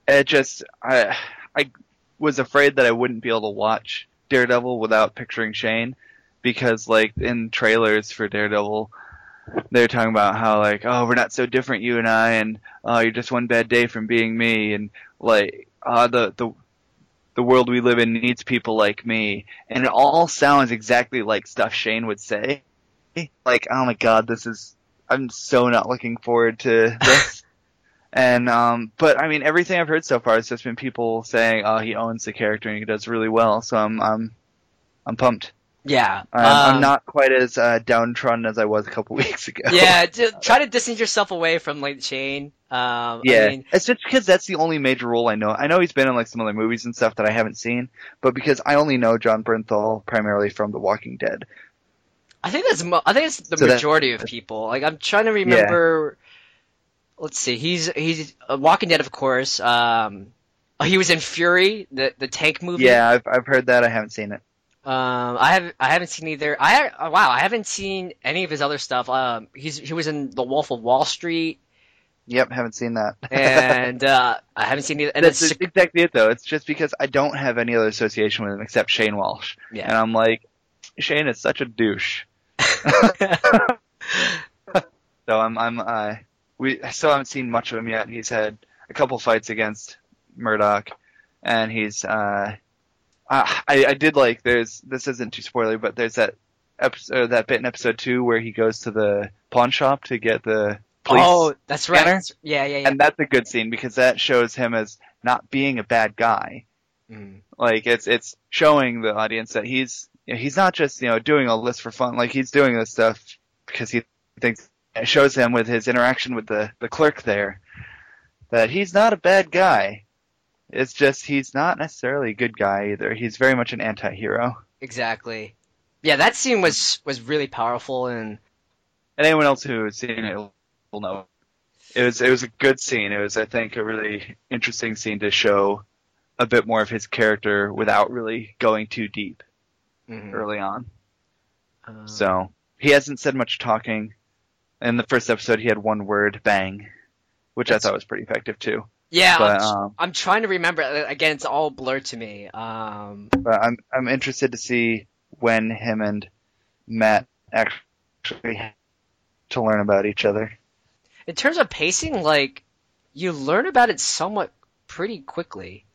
it just I I was afraid that I wouldn't be able to watch Daredevil without picturing Shane because like in trailers for Daredevil they're talking about how like oh we're not so different you and I and oh you're just one bad day from being me and like uh the the the world we live in needs people like me and it all sounds exactly like stuff Shane would say like oh my god this is I'm so not looking forward to this [LAUGHS] and um, but I mean, everything I've heard so far has just been people saying, "Oh, he owns the character and he does really well." So I'm I'm I'm pumped. Yeah, I'm, I'm um, not quite as uh, downtrodden as I was a couple [LAUGHS] weeks ago. yeah, [LAUGHS] try to distance yourself away from like Shane. Um, yeah. I mean, it's just because that's the only major role I know. I know he's been in like some other movies and stuff that I haven't seen, but because I only know Jon Bernthal primarily from The Walking Dead. I think that's mo- I think it's the So that- majority of people. Like I'm trying to remember. Yeah. Let's see. He's he's uh, Walking Dead, of course. Um, oh, he was in Fury, the the tank movie. Yeah, I've I've heard that. I haven't seen it. Um, I have I haven't seen either. I oh, wow, I haven't seen any of his other stuff. Um, he's he was in The Wolf of Wall Street, Yep, haven't seen that. [LAUGHS] and uh, I haven't seen either. And That's then, exactly it, though. It's just because I don't have any other association with him except Shane Walsh, Yeah. and I'm like, Shane is such a douche. [LAUGHS] So I'm I'm uh we I still haven't seen much of him yet. He's had a couple fights against Murdock, and he's uh I I did like there's this isn't too spoiler, but there's that episode that bit in episode two where he goes to the pawn shop to get the police, oh, that's right. scanner? Yeah, yeah, yeah. and that's a good scene because that shows him as not being a bad guy. Mm. Like it's it's showing the audience that he's you know, he's not just you know doing all this for fun. Like he's doing this stuff because he thinks it shows him with his interaction with the the clerk there that he's not a bad guy. It's just he's not necessarily a good guy either. He's very much an anti-hero. Exactly. Yeah, that scene was was really powerful, and And anyone else who has seen it will know. It was it was a good scene. It was I think a really interesting scene to show a bit more of his character without really going too deep mhm. early on. Um, So he hasn't said much talking. In the first episode, he had one word, "bang," which That's- I thought was pretty effective too. Yeah, But I'm, um, I'm trying to remember. Uh, Again, it's all blurred to me. Um, but I'm I'm interested to see when him and Matt actually have to learn about each other. in terms of pacing, like you learn about it somewhat pretty quickly.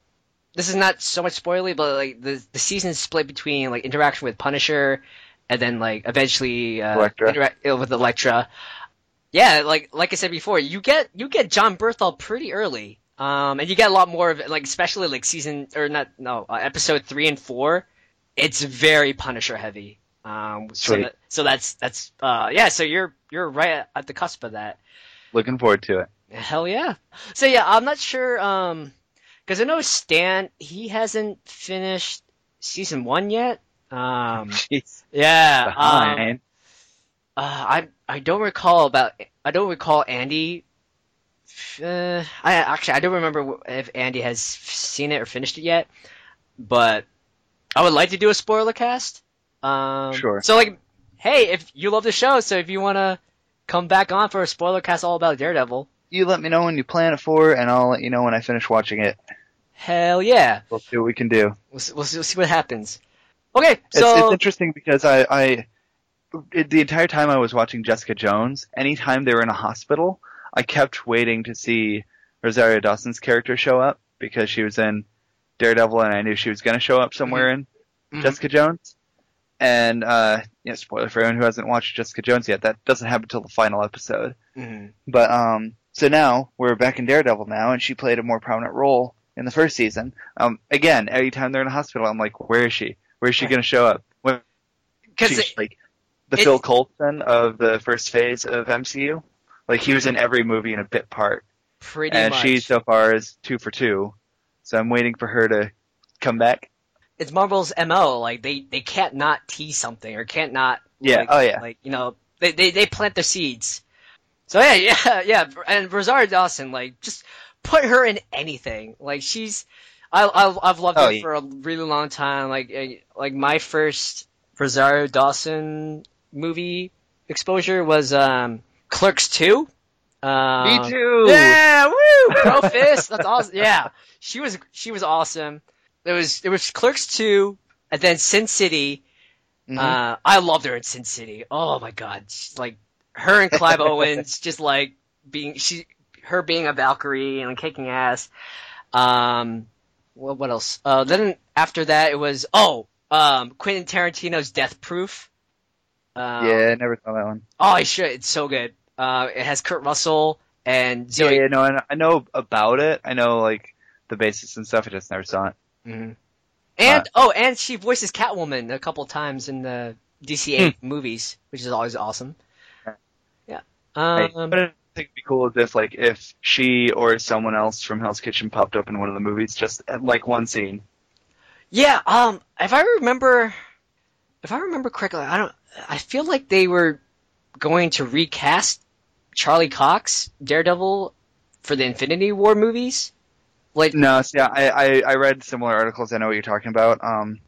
This is not so much spoilery, but like the the season is split between like interaction with Punisher, and then like eventually uh, interact uh, with Elektra. Yeah, like like I said before, you get you get Jon Bernthal pretty early, um, and you get a lot more of it, like especially like season or not no uh, episode three and four. It's very Punisher heavy. Um, so that, so that's that's uh yeah. So you're you're right at the cusp of that. Looking forward to it. Hell yeah. So yeah, I'm not sure, um, cause I know Stan, he hasn't finished season one yet. Um, [LAUGHS] Jeez. yeah. Um, uh, I I don't recall about I don't recall Andy. Uh, I actually I don't remember if Andy has seen it or finished it yet, but I would like to do a spoiler cast. Um, Sure. So like, hey, if you love the show, so if you want to come back on for a spoiler cast all about Daredevil, you let me know when you plan it for, and I'll let you know when I finish watching it. hell yeah, We'll see what we can do. we'll, see- we'll, see, we'll see what happens. Okay, It's, it's interesting because I, I it, the entire time I was watching Jessica Jones, anytime they were in a hospital, I kept waiting to see Rosario Dawson's character show up because she was in Daredevil, and I knew she was going to show up somewhere in Mhm. Jessica Jones. And uh, yeah, spoiler for anyone who hasn't watched Jessica Jones yet, that doesn't happen until the final episode. Mhm. But um, so now we're back in Daredevil now, and she played a more prominent role in the first season. Um, again, time they're in a hospital, I'm like, where is she? Where is she going to show up? When 'Cause she's it- like the it- Phil Coulson of the first phase of MCU. Like he was in every movie in a bit part, pretty and much. she so far is two for two. So I'm waiting for her to come back. it's Marvel's mo. Like they they can't not tease something or can't not. Yeah, Like, oh, yeah. Like you know they they they plant the seeds. So yeah, [LAUGHS] yeah, yeah. And Rosario Dawson, like just put her in anything. Like she's, I I I've loved Oh, her yeah. for a really long time. Like eh, like my first Rosario Dawson movie exposure was um Clerks two. Um, Me too. yeah, woo! [LAUGHS] Bro fist. That's awesome. Yeah, she was she was awesome. There was there was Clerks two, and then Sin City. Mhm. Uh, I loved her in Sin City. Oh my god, She's like her and Clive [LAUGHS] Owens, just like being she her being a Valkyrie and kicking ass. Um, what what else? Uh, then after that it was oh um Quentin Tarantino's Death Proof. Um, yeah, I never saw that one. Oh, I should. It's so good. Uh, it has Kurt Russell and Zoe. Yeah, yeah, no, I know, I know about it. I know like the basics and stuff. I just never saw it. Mhm. And oh, and she voices Catwoman a couple times in the DC eight movies, which is always awesome. Yeah. Um, but I think it'd be cool if like if she or someone else from Hell's Kitchen popped up in one of the movies, just at, like one scene. yeah. Um, if I remember, if I remember correctly, I don't. I feel like they were going to recast Charlie Cox Daredevil for the Infinity War movies. Like, No, see, I, I I read similar articles. I know what you're talking about. Um,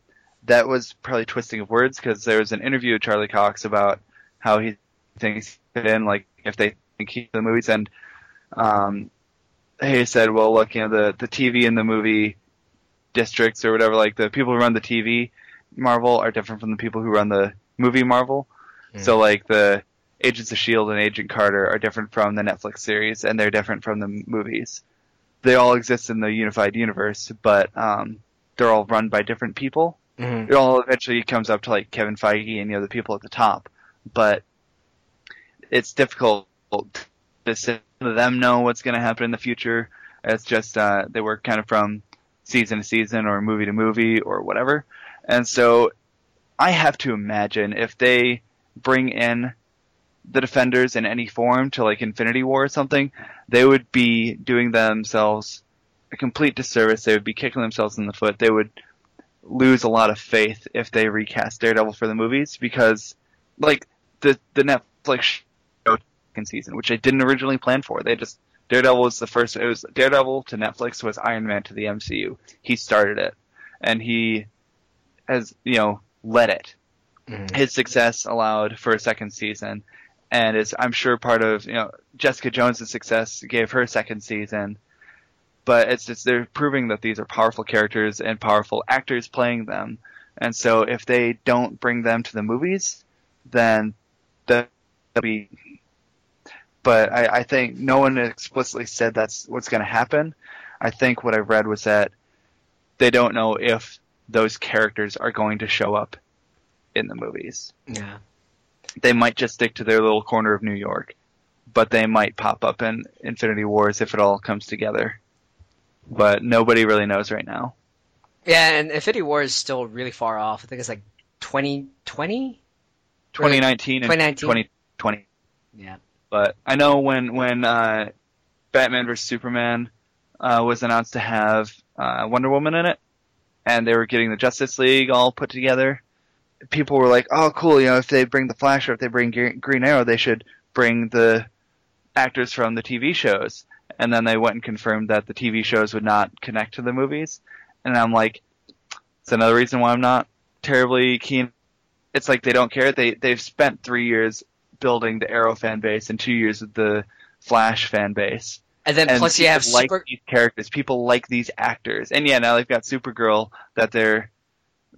that was probably twisting of words because there was an interview with Charlie Cox about how he thinks he fit in, like if they think he the movies, and um, he said, well, look, you know, the the TV and the movie districts or whatever, like the people who run the TV Marvel are different from the people who run the movie Marvel. So like the Agents of Shield and Agent Carter are different from the Netflix series, and they're different from the movies. They all exist in the unified universe, but um, they're all run by different people. Mhm. It all eventually comes up to like Kevin Feige and the other people at the top, but it's difficult to them know what's going to happen in the future. It's just uh, they work kind of from season to season or movie to movie or whatever, and so I have to imagine if they bring in the defenders in any form to like Infinity War or something, they would be doing themselves a complete disservice. They would be kicking themselves in the foot. They would lose a lot of faith if they recast Daredevil for the movies because, like, the the Netflix show second season, which they didn't originally plan for. They just Daredevil was the first. It was Daredevil to Netflix was Iron Man to the MCU. He started it, and he has you know led it. Mhm. His success allowed for a second season, and is I'm sure part of you know Jessica Jones' success gave her a second season. But it's just they're proving that these are powerful characters and powerful actors playing them, and so if they don't bring them to the movies, then that'll be. But I, I think no one explicitly said that's what's going to happen. I think what I read was that they don't know if those characters are going to show up in the movies. Yeah. They might just stick to their little corner of New York, but they might pop up in Infinity Wars if it all comes together. But nobody really knows right now. Yeah, and Infinity War is still really far off. I think it's like 2020. 2019 and 2019. 2020. Yeah. But I know when when uh, Batman vs Superman uh, was announced to have uh, Wonder Woman in it, and they were getting the Justice League all put together, people were like, "Oh, cool! You know, if they bring the Flash or if they bring Green Arrow, they should bring the actors from the TV shows." And then they went and confirmed that the TV shows would not connect to the movies. And I'm like, it's another reason why I'm not terribly keen. It's like they don't care. They they've spent three years building the Arrow fan base and two years with the Flash fan base. And then And plus you have like super. these characters. People like these actors. And yeah, now they've got Supergirl that they're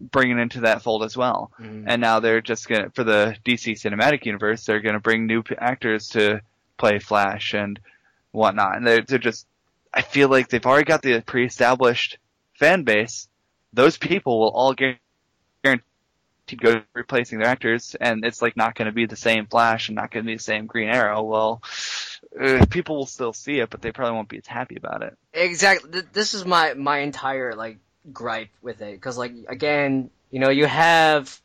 bringing into that fold as well. Mhm. And now they're just gonna for the DC cinematic universe, they're gonna bring new p- actors to play Flash and whatnot. And they're they're just. I feel like they've already got the pre-established fan base. Those people will all guar- guaranteed go replacing their actors, and it's like not going to be the same Flash and not going to be the same Green Arrow. Well, uh, people will still see it, but they probably won't be as happy about it. Exactly. This is my my entire like gripe with it because like again, you know, you have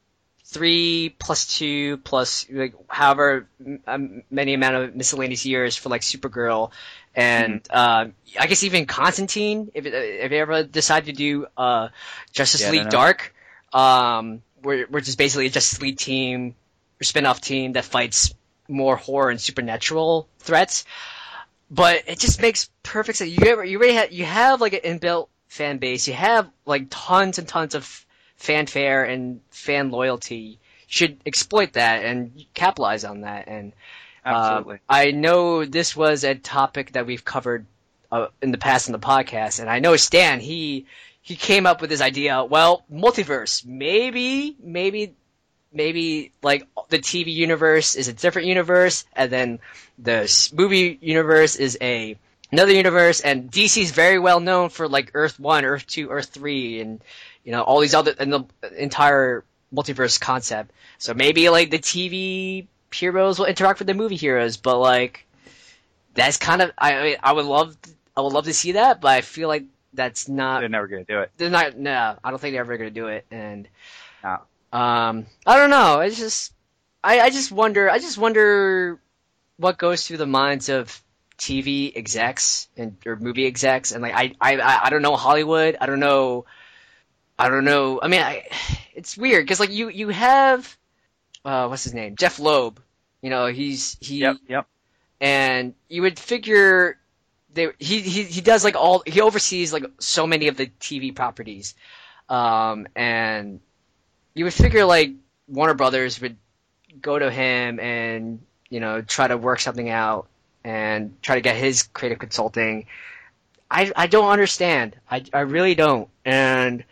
three plus two plus like however um, many amount of miscellaneous years for like Supergirl, and uh, I guess even Constantine. If if you ever decide to do uh, Justice Yeah, League. Dark, um, where which is basically a Justice League team or spin-off team that fights more horror and supernatural threats but it just makes perfect sense. You ever, you already have you have like an inbuilt fan base. You have like tons and tons of fanfare and fan loyalty. You should exploit that and capitalize on that. And uh, I know this was a topic that we've covered uh, in the past in the podcast, and I know Stan he he came up with this idea. Well, multiverse, maybe, maybe, maybe like the TV universe is a different universe, and then the movie universe is a another universe, and DC is very well known for like Earth One, Earth Two, Earth Three, and you know all these other and the entire multiverse concept. So maybe like the TV heroes will interact with the movie heroes, but like that's kind of I I, mean, I would love I would love to see that, but I feel like that's not They're never going to do it. they're not no i don't think they're ever going to do it and No. um i don't know it's just I, I just wonder i just wonder what goes through the minds of tv execs and or movie execs and like i i I- don't know hollywood. I don't know i don't know i mean I, it's weird because like you you have uh what's his name? Jeph Loeb. You know he's he Yep, yep. and you would figure they he, he he does like all he oversees like so many of the TV properties, um, and you would figure like Warner Brothers would go to him and you know try to work something out and try to get his creative consulting. I I don't understand. I I really don't, and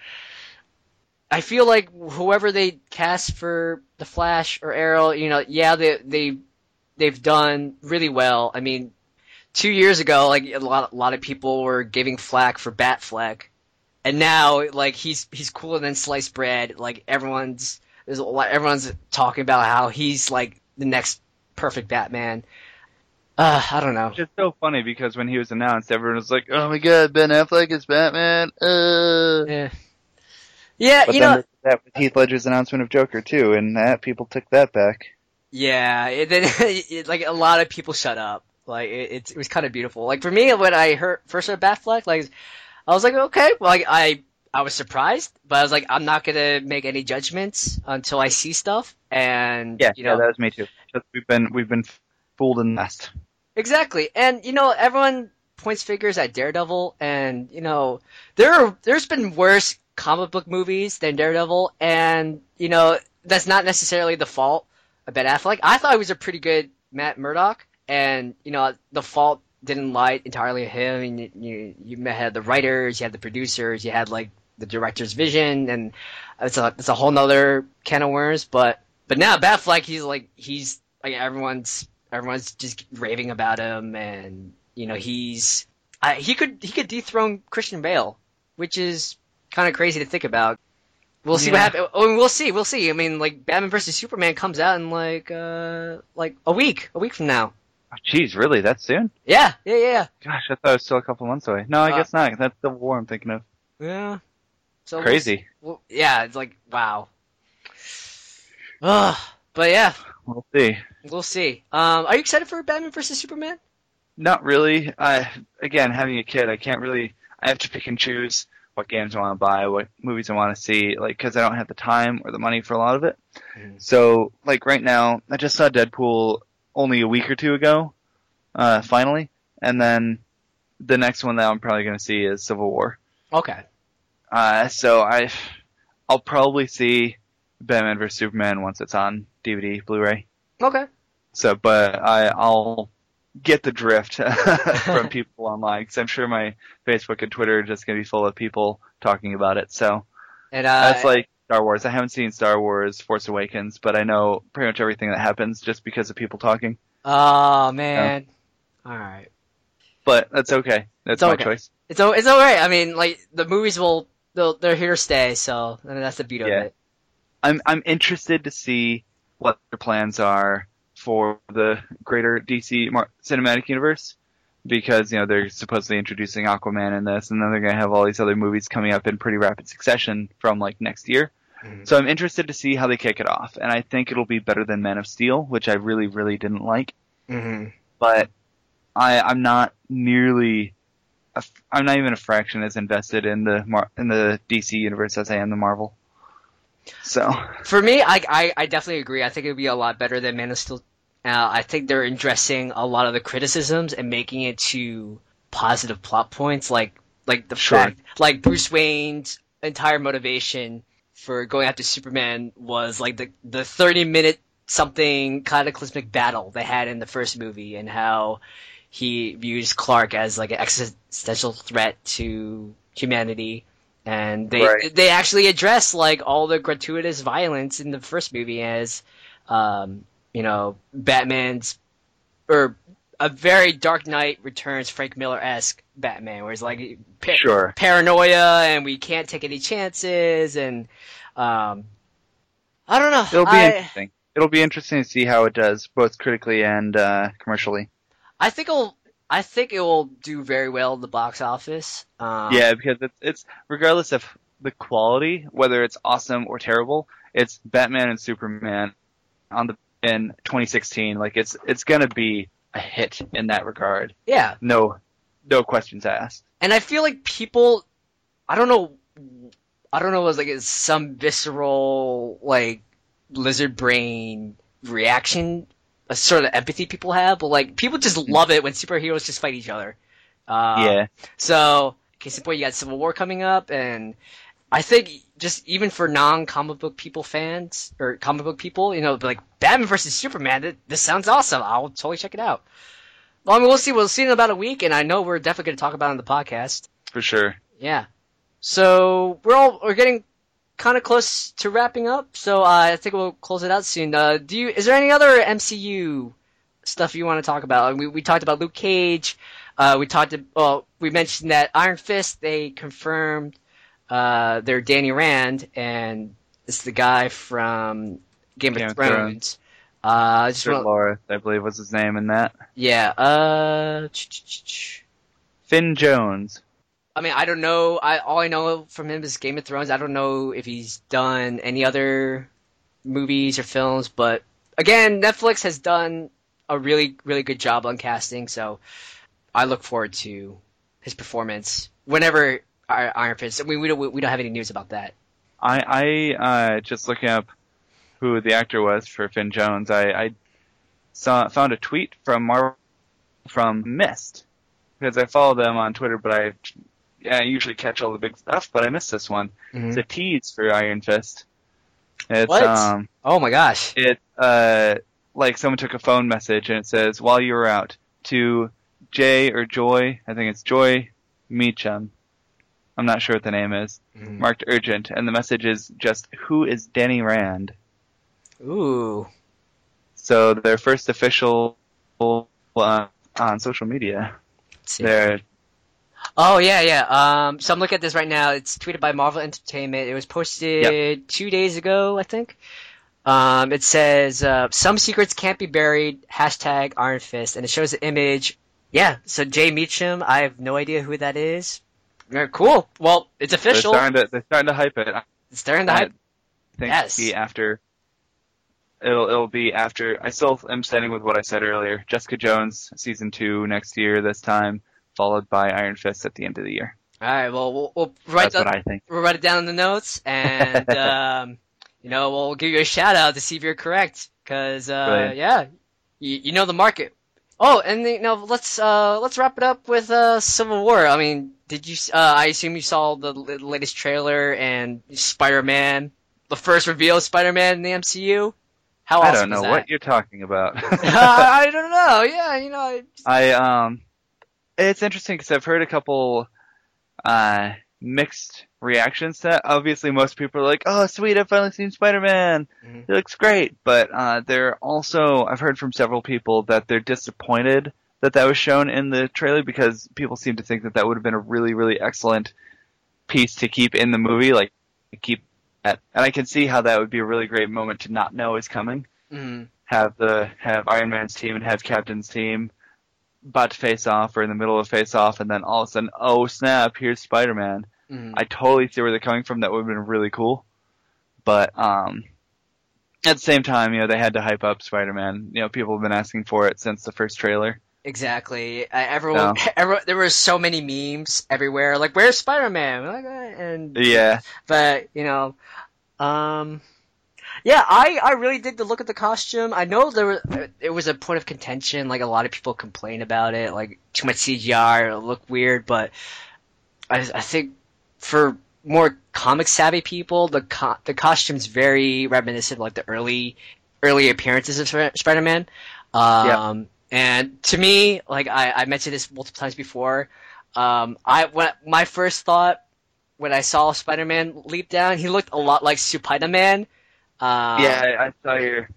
I feel like whoever they cast for the Flash or Arrow, you know, yeah, they they they've done really well. I mean, two years ago, like a lot, a lot of people were giving flack for Batfleck, and now like he's he's cooler than sliced bread. Like everyone's there's a lot, everyone's talking about how he's like the next perfect Batman. Uh, I don't know. It's just so funny because when he was announced, everyone was like, "Oh my god, Ben Affleck is Batman!" Uh. Yeah, yeah, But you then know, that with Heath Ledger's announcement of Joker too, and that people took that back. Yeah, it, then [LAUGHS] it, like a lot of people shut up. Like it, it, it was kind of beautiful. Like for me, when I heard first heard Batfleck, like I was like, okay, well, like I I was surprised, but I was like, I'm not gonna make any judgments until I see stuff. And Yeah, you know, yeah, that was me too. Just, we've been we've been fooled in the nest. Exactly. And you know, everyone points fingers at Daredevil and you know, there are there's been worse comic book movies than Daredevil and you know, that's not necessarily the fault of Ben Affleck. I thought he was a pretty good Matt Murdock and you know, the fault didn't lie entirely on him. And you, you you had the writers, you had the producers, you had like the director's vision and it's a it's a whole nother can of worms, but but now Batfleck he's like he's like everyone's everyone's just raving about him, and you know he's I, he could he could dethrone Christian Bale, which is kind of crazy to think about. We'll see what Yeah. happens. Oh, we'll see. We'll see. I mean, like Batman versus Superman comes out in like uh like a week, a week from now. Oh, Jeez, really? That soon? Yeah, yeah, yeah, Gosh, I thought it was still a couple months away. No, I Uh, guess not. That's the war I'm thinking of. yeah. So we'll Crazy. Well, yeah, it's like wow. Ugh. But yeah, We'll see. we'll see. Um, are you excited for Batman versus Superman? Not really. I again, having a kid, I can't really. I have to pick and choose what games I want to buy, what movies I want to see, like because I don't have the time or the money for a lot of it. Mhm. So like right now, I just saw Deadpool only a week or two ago, uh, finally, and then the next one that I'm probably going to see is Civil War. Okay. Uh, so I, I'll probably see Batman vs Superman once it's on DVD, Blu-ray. Okay. So, but I, I'll get the drift [LAUGHS] from people online because I'm sure my Facebook and Twitter are just going to be full of people talking about it. So And uh, that's like Star Wars. I haven't seen Star Wars Force Awakens, but I know pretty much everything that happens just because of people talking. oh man. All right. But that's okay. That's It's my okay. choice. It's o- it's all right. I mean, like the movies will they'll, they're here to stay. So I mean, that's the beauty Yeah. of it. I'm I'm interested to see what their plans are for the greater DC cinematic universe because you know they're supposedly introducing Aquaman in this, and then they're gonna have all these other movies coming up in pretty rapid succession from like next year. Mhm. So I'm interested to see how they kick it off, and I think it'll be better than Man of Steel, which I really really didn't like. Mm-hmm. But I I'm not nearly. I'm not even a fraction as invested in the Mar- in the DC universe as I am the Marvel. So For me, I, I I definitely agree. I think it would be a lot better than Man of Steel. Uh, I think they're addressing a lot of the criticisms and making it to positive plot points, like like the Sure. fact, like Bruce Wayne's entire motivation for going after Superman was like the the thirty minute something cataclysmic battle they had in the first movie, and how he views Clark as like an existential threat to humanity. And they Right. they actually address like all the gratuitous violence in the first movie as um, you know, Batman's or a very Dark Knight Returns Frank Miller esque Batman, where he's like Sure. paranoia and we can't take any chances and um, I don't know. It'll be I, interesting. It'll be interesting to see how it does, both critically and uh, commercially. I think it'll I think it will do very well in the box office. Um, yeah, because it's it's regardless of the quality, whether it's awesome or terrible, it's Batman and Superman on the in 2016. Like it's it's gonna be a hit in that regard. yeah. No, no questions asked. and I feel like people, I don't know, I don't know, it was like it's some visceral like lizard brain reaction, a sort of empathy people have, but like people just love it when superheroes just fight each other. Uh, yeah, So, case in point, you got Civil War coming up, and I think just even for non-comic book people fans or comic book people, you know, like Batman versus Superman, th- this sounds awesome. I'll totally check it out. Well, I mean, we'll see. We'll see in about a week, and I know we're definitely going to talk about it on the podcast. for sure. Yeah. So we're all we're getting kind of close to wrapping up. So uh, I think we'll close it out soon. Uh, do you? Is there any other MCU stuff you want to talk about? We we talked about Luke Cage. Uh, we talked. Well, we mentioned that Iron Fist. They confirmed uh, they're Danny Rand, and it's the guy from Game, Game of Thrones. Thrones. Uh, I just Sir wanna- I believe was his name in that. yeah. Uh, Finn Jones. I mean, I don't know. I all I know from him is Game of Thrones. I don't know if he's done any other movies or films, but again, Netflix has done a really, really good job on casting. So I look forward to his performance whenever Iron Fist. I mean, we don't we don't have any news about that. I I uh, just looking up who the actor was for Finn Jones. I, I saw found a tweet from Marvel from Mist because I follow them on Twitter, but I yeah, I usually catch all the big stuff, but I missed this one. It's a tease for Iron Fist. It's What? um Oh my gosh! it uh like someone took a phone message and it says while you were out to Jay or Joy, I think it's Joy Meachum. I'm not sure what the name is. Marked urgent, and the message is just who is Danny Rand. Ooh, So their first official uh, on social media. They're Oh yeah, yeah. Um, so I'm looking at this right now. It's tweeted by Marvel Entertainment. It was posted two days ago, I think. Um, it says uh, some secrets can't be buried. Hashtag Iron Fist, and it shows the image. Yeah. So Jay Meachum. I have no idea who that is. Yeah, cool. Well, it's they're official. starting to they're starting to hype it. I It's starting to the hype. think Yes. it'll be after. It'll it'll be after. I still am standing with what I said earlier. Jessica Jones season two next year this time, followed by Iron Fist at the end of the year. All right. Well, we'll, we'll write That's the, what I think. we'll write it down in the notes, and [LAUGHS] um, you know, we'll give you a shout out to see if you're correct, because uh, yeah, you, you know the market. Oh, and you know, let's uh, let's wrap it up with uh, Civil War. I mean, did you? Uh, I assume you saw the latest trailer and Spider-Man, the first reveal of Spider-Man in the MCU. How I don't know what you're talking about. [LAUGHS] I I [LAUGHS] don't know. Yeah, you know. I- I um, it's interesting because I've heard a couple uh mixed reactions to that. Obviously, most people are like, "Oh, sweet, I've finally seen Spider-Man. Mhm. It looks great." But uh, they're also I've heard from several people that they're disappointed that that was shown in the trailer because people seem to think that that would have been a really, really excellent piece to keep in the movie, like keep that. And I can see how that would be a really great moment to not know is coming Mhm. have the have Iron Man's team and have Captain's team about to face off or in the middle of face off and then all of a sudden, oh snap, here's Spider Man. Mhm. I totally see where they're coming from. That would have been really cool. But um at the same time, you know, they had to hype up Spider Man. You know, people have been asking for it since the first trailer. Exactly. I, everyone, [LAUGHS] everyone, there were so many memes everywhere. Like, where's Spider-Man? Like, uh, and Yeah. but you know, um, yeah, I I really did the look at the costume. I know there was it was a point of contention. Like a lot of people complain about it, like too much CGI it looked weird. But I I think for more comic savvy people, the co- the costume's very reminiscent of like the early early appearances of Sp- Spider-Man. Um, and to me, like I, I mentioned this multiple times before, um, I when my first thought when I saw Spider-Man leap down, he looked a lot like Spider-Man. Um, yeah, I, I saw your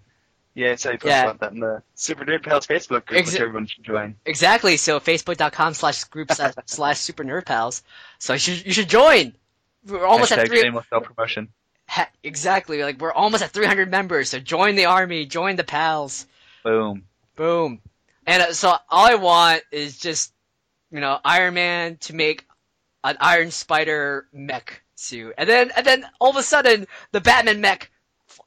yeah, I saw you post Yeah. about that in the Super Nerd Pals Facebook group, Exa- which everyone should join. exactly. So facebook.com slash group [LAUGHS] slash- Super Nerd Pals. So you should you should join. We're almost at Hashtag three. shameless self promotion. Ha- exactly. Like we're almost at 300 members. So join the army. Join the pals. Boom. Boom. And uh, so all I want is just, you know, Iron Man to make an Iron Spider mech suit, and then and then all of a sudden the Batman mech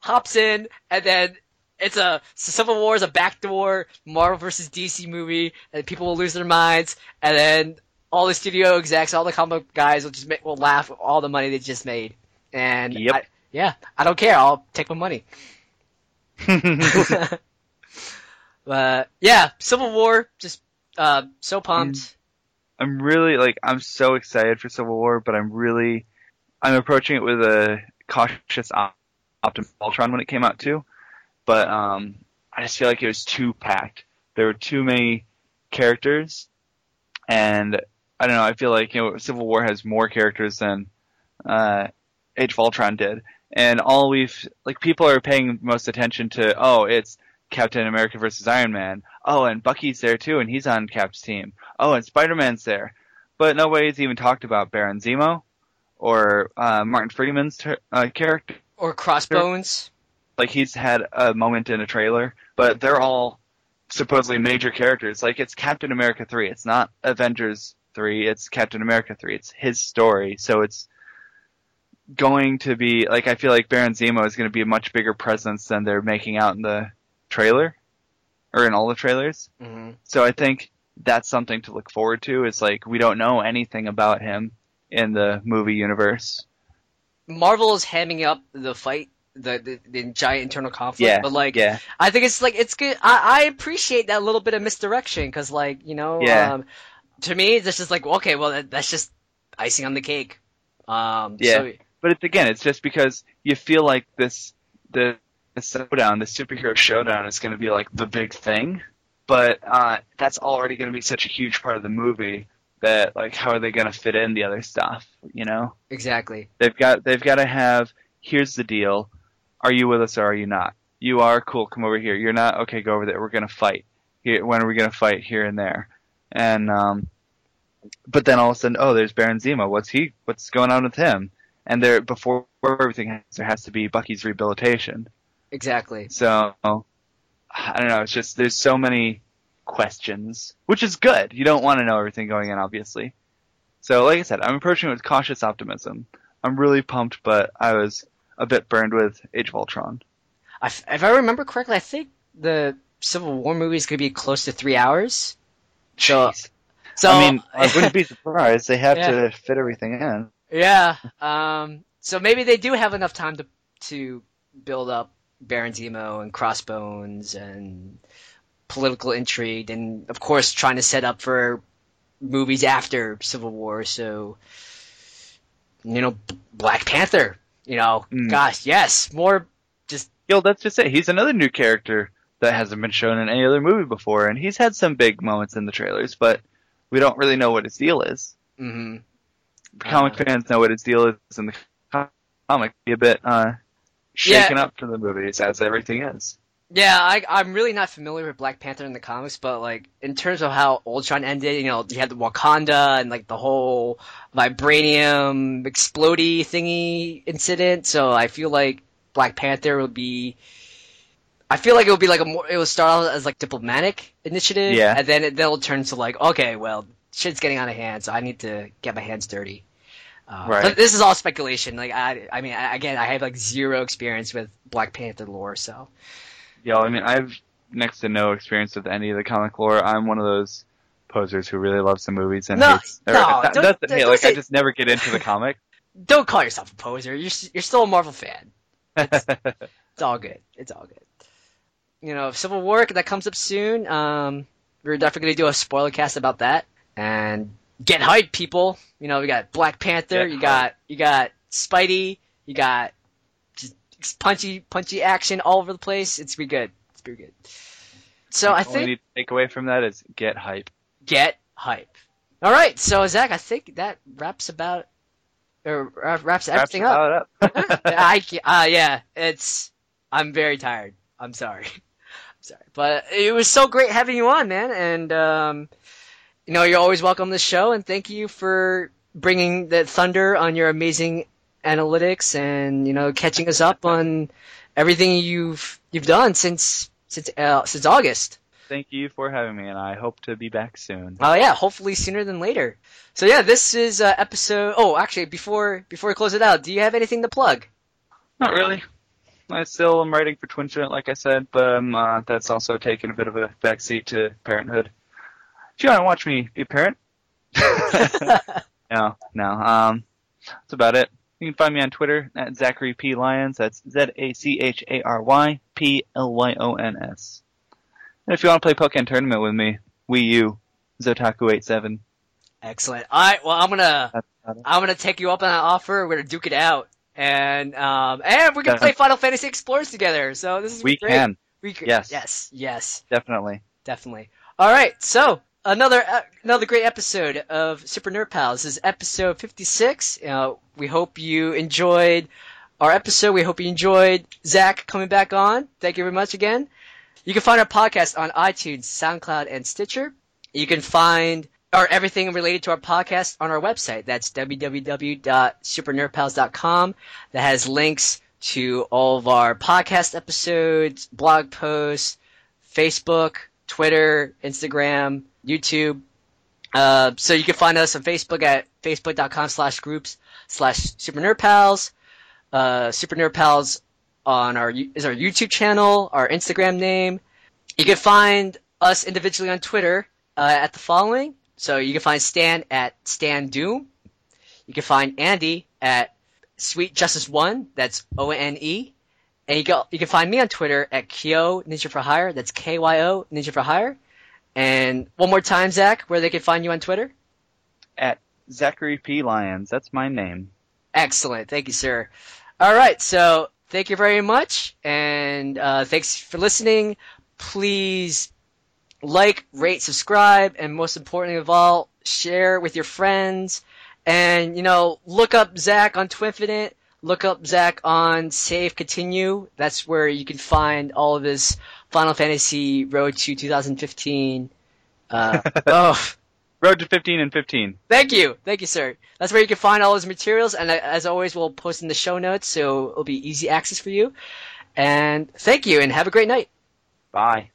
hops in, and then it's a Civil War is a backdoor Marvel versus DC movie, and people will lose their minds, and then all the studio execs, all the comic guys will just make, will laugh at all the money they just made, and Yep. I, yeah, I don't care. I'll take my money. [LAUGHS] but yeah, Civil War, just uh, so pumped. I'm really like I'm so excited for Civil War, but I'm really I'm approaching it with a cautious op- optimism. Ultron when it came out too, but um, I just feel like it was too packed. There were too many characters, and I don't know. I feel like you know Civil War has more characters than uh, Age of Ultron did, and all we've like people are paying most attention to. Oh, it's Captain America versus Iron Man. Oh, and Bucky's there too, and he's on Cap's team. Oh, and Spider-Man's there, but nobody's even talked about Baron Zemo or uh, Martin Freeman's ter- uh, character. Or Crossbones. Like he's had a moment in a trailer, but they're all supposedly major characters. Like it's Captain America three. It's not Avengers three. It's Captain America three. It's his story, so it's going to be like I feel like Baron Zemo is going to be a much bigger presence than they're making out in the trailer or in all the trailers. hmm So I think that's something to look forward to. Is like we don't know anything about him in the movie universe. Marvel is hamming up the fight, the, the the giant internal conflict, Yeah, but like yeah, I think it's like it's good. I, I appreciate that little bit of misdirection because, like, you know, Yeah. um, to me, this is like okay, well, that, that's just icing on the cake. Um, Yeah. So, but it's again, it's just because you feel like this the, the showdown, the superhero showdown, is going to be like the big thing. But uh, that's already going to be such a huge part of the movie that like how are they going to fit in the other stuff? You know, exactly. they've got they've got to have. Here's the deal: Are you with us or are you not? You are cool. Come over here. You're not okay. Go over there. We're going to fight. Here, when are we going to fight? Here and there. And um, but then all of a sudden, oh, there's Baron Zemo. What's he? What's going on with him? And there, before everything happens, there has to be Bucky's rehabilitation. Exactly. So I don't know. It's just there's so many questions, which is good. You don't want to know everything going in, obviously. So, like I said, I'm approaching it with cautious optimism. I'm really pumped, but I was a bit burned with Age of Ultron. I f if I remember correctly, I think the Civil War movie is going to be close to three hours. So- Jeez. So I mean, I wouldn't be surprised. They have [LAUGHS] Yeah. to fit everything in. yeah. Um, so maybe they do have enough time to to build up Baron Zemo and Crossbones and political intrigue, and of course trying to set up for movies after Civil War. So you know, Black Panther. You know, Mm. gosh, yes, more just Yo, that's just it. He's another new character that hasn't been shown in any other movie before, and he's had some big moments in the trailers, but we don't really know what his deal is. mhm. Comic Uh, fans know what his deal is in the comic. Be a bit uh, shaken up for the movies, as everything is. Yeah, I, I'm really not familiar with Black Panther in the comics, but like in terms of how Ultron ended, you know, you had the Wakanda and like the whole vibranium explody thingy incident. So I feel like Black Panther will be. I feel like it would be like a more. It will start out as like diplomatic initiative, Yeah. and then it, then it'll turn to like, okay, well, shit's getting out of hand, so I need to get my hands dirty. Uh, Right. But this is all speculation. Like I, I mean, I, again, I have like zero experience with Black Panther lore, so. Yo, I mean, I've next to no experience with any of the comic lore. I'm one of those posers who really loves the movies and No, hates. or no, that- don't- don't thing. Like, I just never get into the comic. [LAUGHS] don't call yourself a poser. You're you're still a Marvel fan. [LAUGHS] It's all good. It's all good. You know, Civil War that comes up soon. Um, we're definitely gonna do a spoiler cast about that and get hyped, people. You know, we got Black Panther. Get you got you got Spidey. You got punchy punchy action all over the place. It's be good. It's be good. So I All think need to take away from that is get hype. get hype. All right, so Zach, I think that wraps about or uh, wraps everything up. Wraps it up. [LAUGHS] I uh, yeah, it's. I'm very tired. I'm sorry. [LAUGHS] I'm sorry, but it was so great having you on, man. And um, you know, you're always welcome to the show. And thank you for bringing the thunder on your amazing analytics and you know catching us up on everything you've you've done since since uh, since August. Thank you for having me, and I hope to be back soon. Oh yeah, hopefully sooner than later. So yeah, this is uh, episode. Oh, actually, before before we close it out, do you have anything to plug? Not really. I still am writing for Twinfinite, like I said, but um, uh, that's also taken a bit of a backseat to parenthood. Do you want to watch me be a parent? [LAUGHS] [LAUGHS] no, no. Um, that's about it. You can find me on Twitter at Zachary P Lyons. That's Z A C H A R Y P L Y O N S. And if you want to play Pokken Tournament with me, Wii U, Zotaku87. Excellent. All right. Well, I'm gonna That's about it. I'm gonna take you up on that offer. We're gonna duke it out, and um, and we're gonna play Final Fantasy Explorers together. So this is We great. can, We can. Yes. Yes. Yes. definitely. Definitely. All right. So another uh, another great episode of Super Nerd Pals. This is episode 56. Uh, we hope you enjoyed our episode. We hope you enjoyed Zach coming back on. Thank you very much again. You can find our podcast on iTunes, SoundCloud, and Stitcher. You can find or everything related to our podcast on our website. That's www.supernerdpals.com. That has links to all of our podcast episodes, blog posts, Facebook, Twitter, Instagram, YouTube. Uh, so you can find us on Facebook at facebook.com slash groups slash super nerd pals. Uh, super nerd pals on our is our YouTube channel, our Instagram name. You can find us individually on Twitter uh, at the following. So you can find Stan at Stan Doom. You can find Andy at Sweet Justice One. That's O N E. And you can, you can find me on Twitter at Kyo Ninja for Hire. That's K Y O Ninja for Hire. And one more time, Zach, where they can find you on Twitter. At Zachary P Lyons. That's my name. Excellent. Thank you, sir. All right. So thank you very much. And uh, thanks for listening. Please like, rate, subscribe, and most importantly of all, share with your friends. And, you know, look up Zach on Twinfinite. Look up Zach on Save Continue. That's where you can find all of his Final Fantasy Road to 2015. [LAUGHS] Uh, oh, Road to 15 and 15. Thank you, thank you, sir. That's where you can find all those materials, and uh, as always, we'll post in the show notes, so it'll be easy access for you. And thank you, and have a great night. Bye.